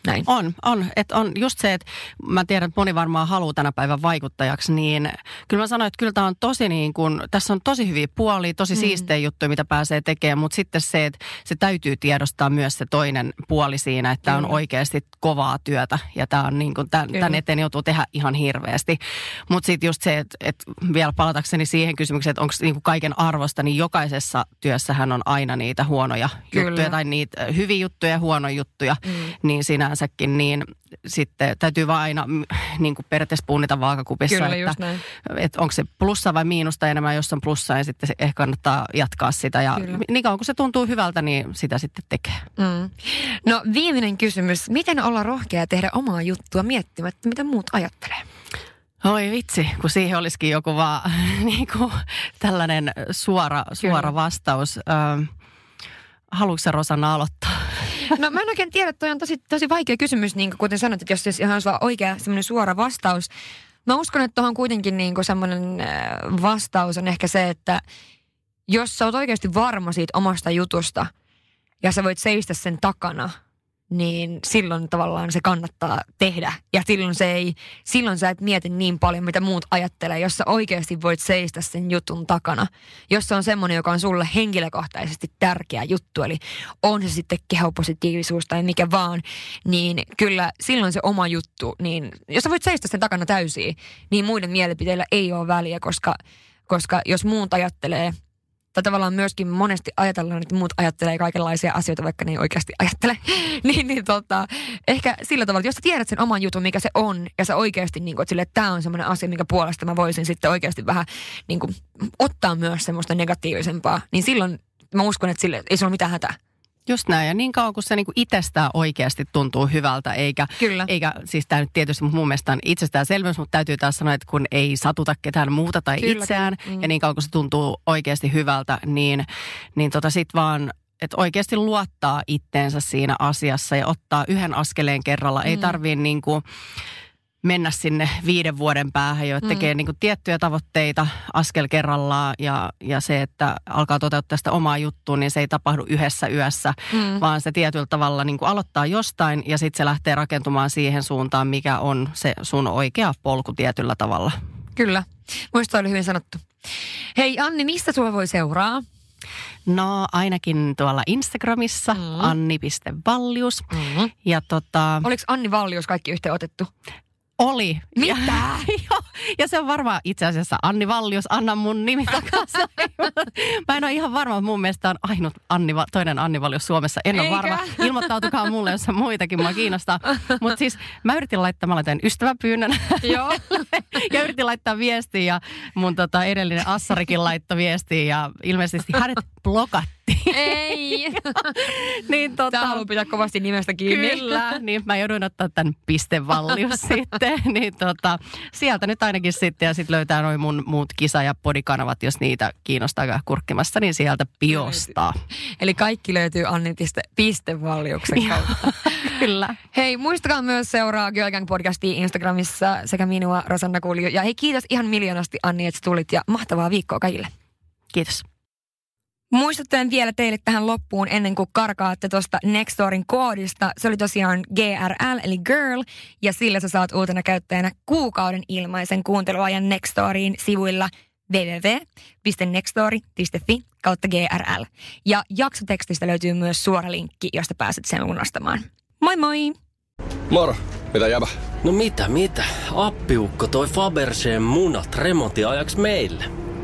S2: näin.
S3: On, on. Et on just se, että mä tiedän, että moni varmaan haluaa tänä päivän vaikuttajaksi, niin kyllä mä sanoin, että kyllä tämä on tosi niin kuin, tässä on tosi hyviä puolia, tosi mm. siistejä juttuja, mitä pääsee tekemään, mutta sitten se, että se täytyy tiedostaa myös se toinen puoli siinä, että tämä on oikeasti kovaa työtä ja tämä on niin kuin, tämän,
S2: Kyllä.
S3: tämän eteen joutuu tehdä ihan hirveästi. Mutta sitten just se, että, että vielä palatakseni siihen kysymykseen, että onko niin kuin kaiken arvosta, niin jokaisessa työssähän on aina niitä huonoja
S2: Kyllä.
S3: juttuja tai niitä hyviä juttuja ja huonoja juttuja,
S2: Mm.
S3: niin sinänsäkin, niin sitten täytyy vaan aina niin kuin periaatteessa punnita vaakakupissa,
S2: Kyllä,
S3: että, että onko se plussa vai miinusta enemmän, jos on plussa, niin sitten ehkä kannattaa jatkaa sitä. Ja
S2: Kyllä.
S3: niin kauan kun se tuntuu hyvältä, niin sitä sitten tekee.
S2: Mm. No viimeinen kysymys. Miten olla rohkea tehdä omaa juttua miettimättä, mitä muut ajattelee?
S3: Oi vitsi, kun siihen olisikin joku vaan niin kuin tällainen suora, suora
S2: Kyllä.
S3: vastaus. Ö, haluatko Rosanna aloittaa?
S2: No mä en oikein tiedä, toi on tosi, tosi vaikea kysymys, niin kuten sanoit, että jos se ihan sulla oikea semmoinen suora vastaus. Mä uskon, että tuohon kuitenkin niin semmoinen äh, vastaus on ehkä se, että jos sä oot oikeasti varma siitä omasta jutusta ja sä voit seistä sen takana, niin silloin tavallaan se kannattaa tehdä. Ja silloin, se ei, silloin sä et mieti niin paljon, mitä muut ajattelee, jos sä oikeasti voit seistä sen jutun takana. Jos se on semmoinen, joka on sulle henkilökohtaisesti tärkeä juttu, eli on se sitten kehopositiivisuus tai mikä vaan, niin kyllä silloin se oma juttu, niin jos sä voit seistä sen takana täysin, niin muiden mielipiteillä ei ole väliä, koska, koska jos muut ajattelee tai tavallaan myöskin monesti ajatellaan, että muut ajattelee kaikenlaisia asioita, vaikka ne ei oikeasti ajattele. niin, niin tota, ehkä sillä tavalla, että jos sä tiedät sen oman jutun, mikä se on, ja sä oikeasti, niin kuin, että, sille, että tämä on semmoinen asia, minkä puolesta mä voisin sitten oikeasti vähän niin kuin, ottaa myös semmoista negatiivisempaa, niin silloin mä uskon, että sille ei sulla ole mitään hätää.
S3: Just näin, ja niin kauan kun se niinku itsestään oikeasti tuntuu hyvältä, eikä,
S2: Kyllä.
S3: eikä siis tämä nyt tietysti mun mielestä on itsestäänselvyys, mutta täytyy taas sanoa, että kun ei satuta ketään muuta tai
S2: Kyllä,
S3: itseään.
S2: Mm.
S3: ja niin kauan kun se tuntuu oikeasti hyvältä, niin, niin tota sit vaan että oikeasti luottaa itteensä siinä asiassa ja ottaa yhden askeleen kerralla. Ei
S2: Mm.
S3: tarvii niinku, mennä sinne viiden vuoden päähän jo, että
S2: Mm.
S3: tekee niin kuin tiettyjä tavoitteita askel kerrallaan ja, ja se, että alkaa toteuttaa sitä omaa juttua, niin se ei tapahdu yhdessä yössä,
S2: Mm.
S3: vaan se tietyllä tavalla niin kuin aloittaa jostain ja sitten se lähtee rakentumaan siihen suuntaan, mikä on se sun oikea polku tietyllä tavalla.
S2: Kyllä. Muista oli hyvin sanottu. Hei Anni, mistä sua voi seuraa?
S3: No ainakin tuolla Instagramissa
S2: Mm.
S3: anni.vallius.
S2: Mm-hmm.
S3: Ja tota,
S2: Oliko Anni Vallius kaikki yhteen otettu?
S3: Oli.
S2: Mitä?
S3: Ja, joo, ja se on varmaan itse asiassa Anni Vallius, anna mun nimi takaisin. Mä en ole ihan varma, mutta mun mielestä on ainut Anni, toinen Anni Vallius Suomessa. En ole
S2: Eikä?
S3: varma. Ilmoittautukaa mulle, jos on muitakin, mua kiinnostaa. Mutta siis mä yritin laittaa, mä laitan ystäväpyynnön.
S2: Joo.
S3: ja yritin laittaa viestiä ja mun tota edellinen Assarikin laittoi viestiä ja ilmeisesti hänet blokattiin.
S2: Ei.
S3: niin tota,
S2: Tää haluaa pitää kovasti nimestä kiinni.
S3: Kyllä, niin mä jouduin ottaa tämän pistevallius sitten. Niin tota, sieltä nyt ainakin sitten ja sitten löytää noin mun muut kisa- ja podikanavat, jos niitä kiinnostaa kurkkimassa, niin sieltä biosta.
S2: Eli kaikki löytyy Annin piste, pistevalliuksen kautta.
S3: Kyllä.
S2: Hei, muistakaa myös seuraa Girl Gang podcastia Instagramissa sekä minua, Rosanna Kulju. Ja hei, kiitos ihan miljoonasti Anni, että tulit ja mahtavaa viikkoa kaikille.
S3: Kiitos.
S2: Muistuttelen vielä teille tähän loppuun ennen kuin karkaatte tuosta Nextorin koodista. Se oli tosiaan GRL eli Girl ja sillä sä saat uutena käyttäjänä kuukauden ilmaisen kuunteluajan Nextoriin sivuilla www.nextori.fi kautta GRL. Ja jaksotekstistä löytyy myös suora linkki, josta pääset sen lunastamaan. Moi moi!
S4: Moro, mitä jäbä?
S5: No mitä, mitä? Appiukko toi Faberseen munat remontiajaksi meille.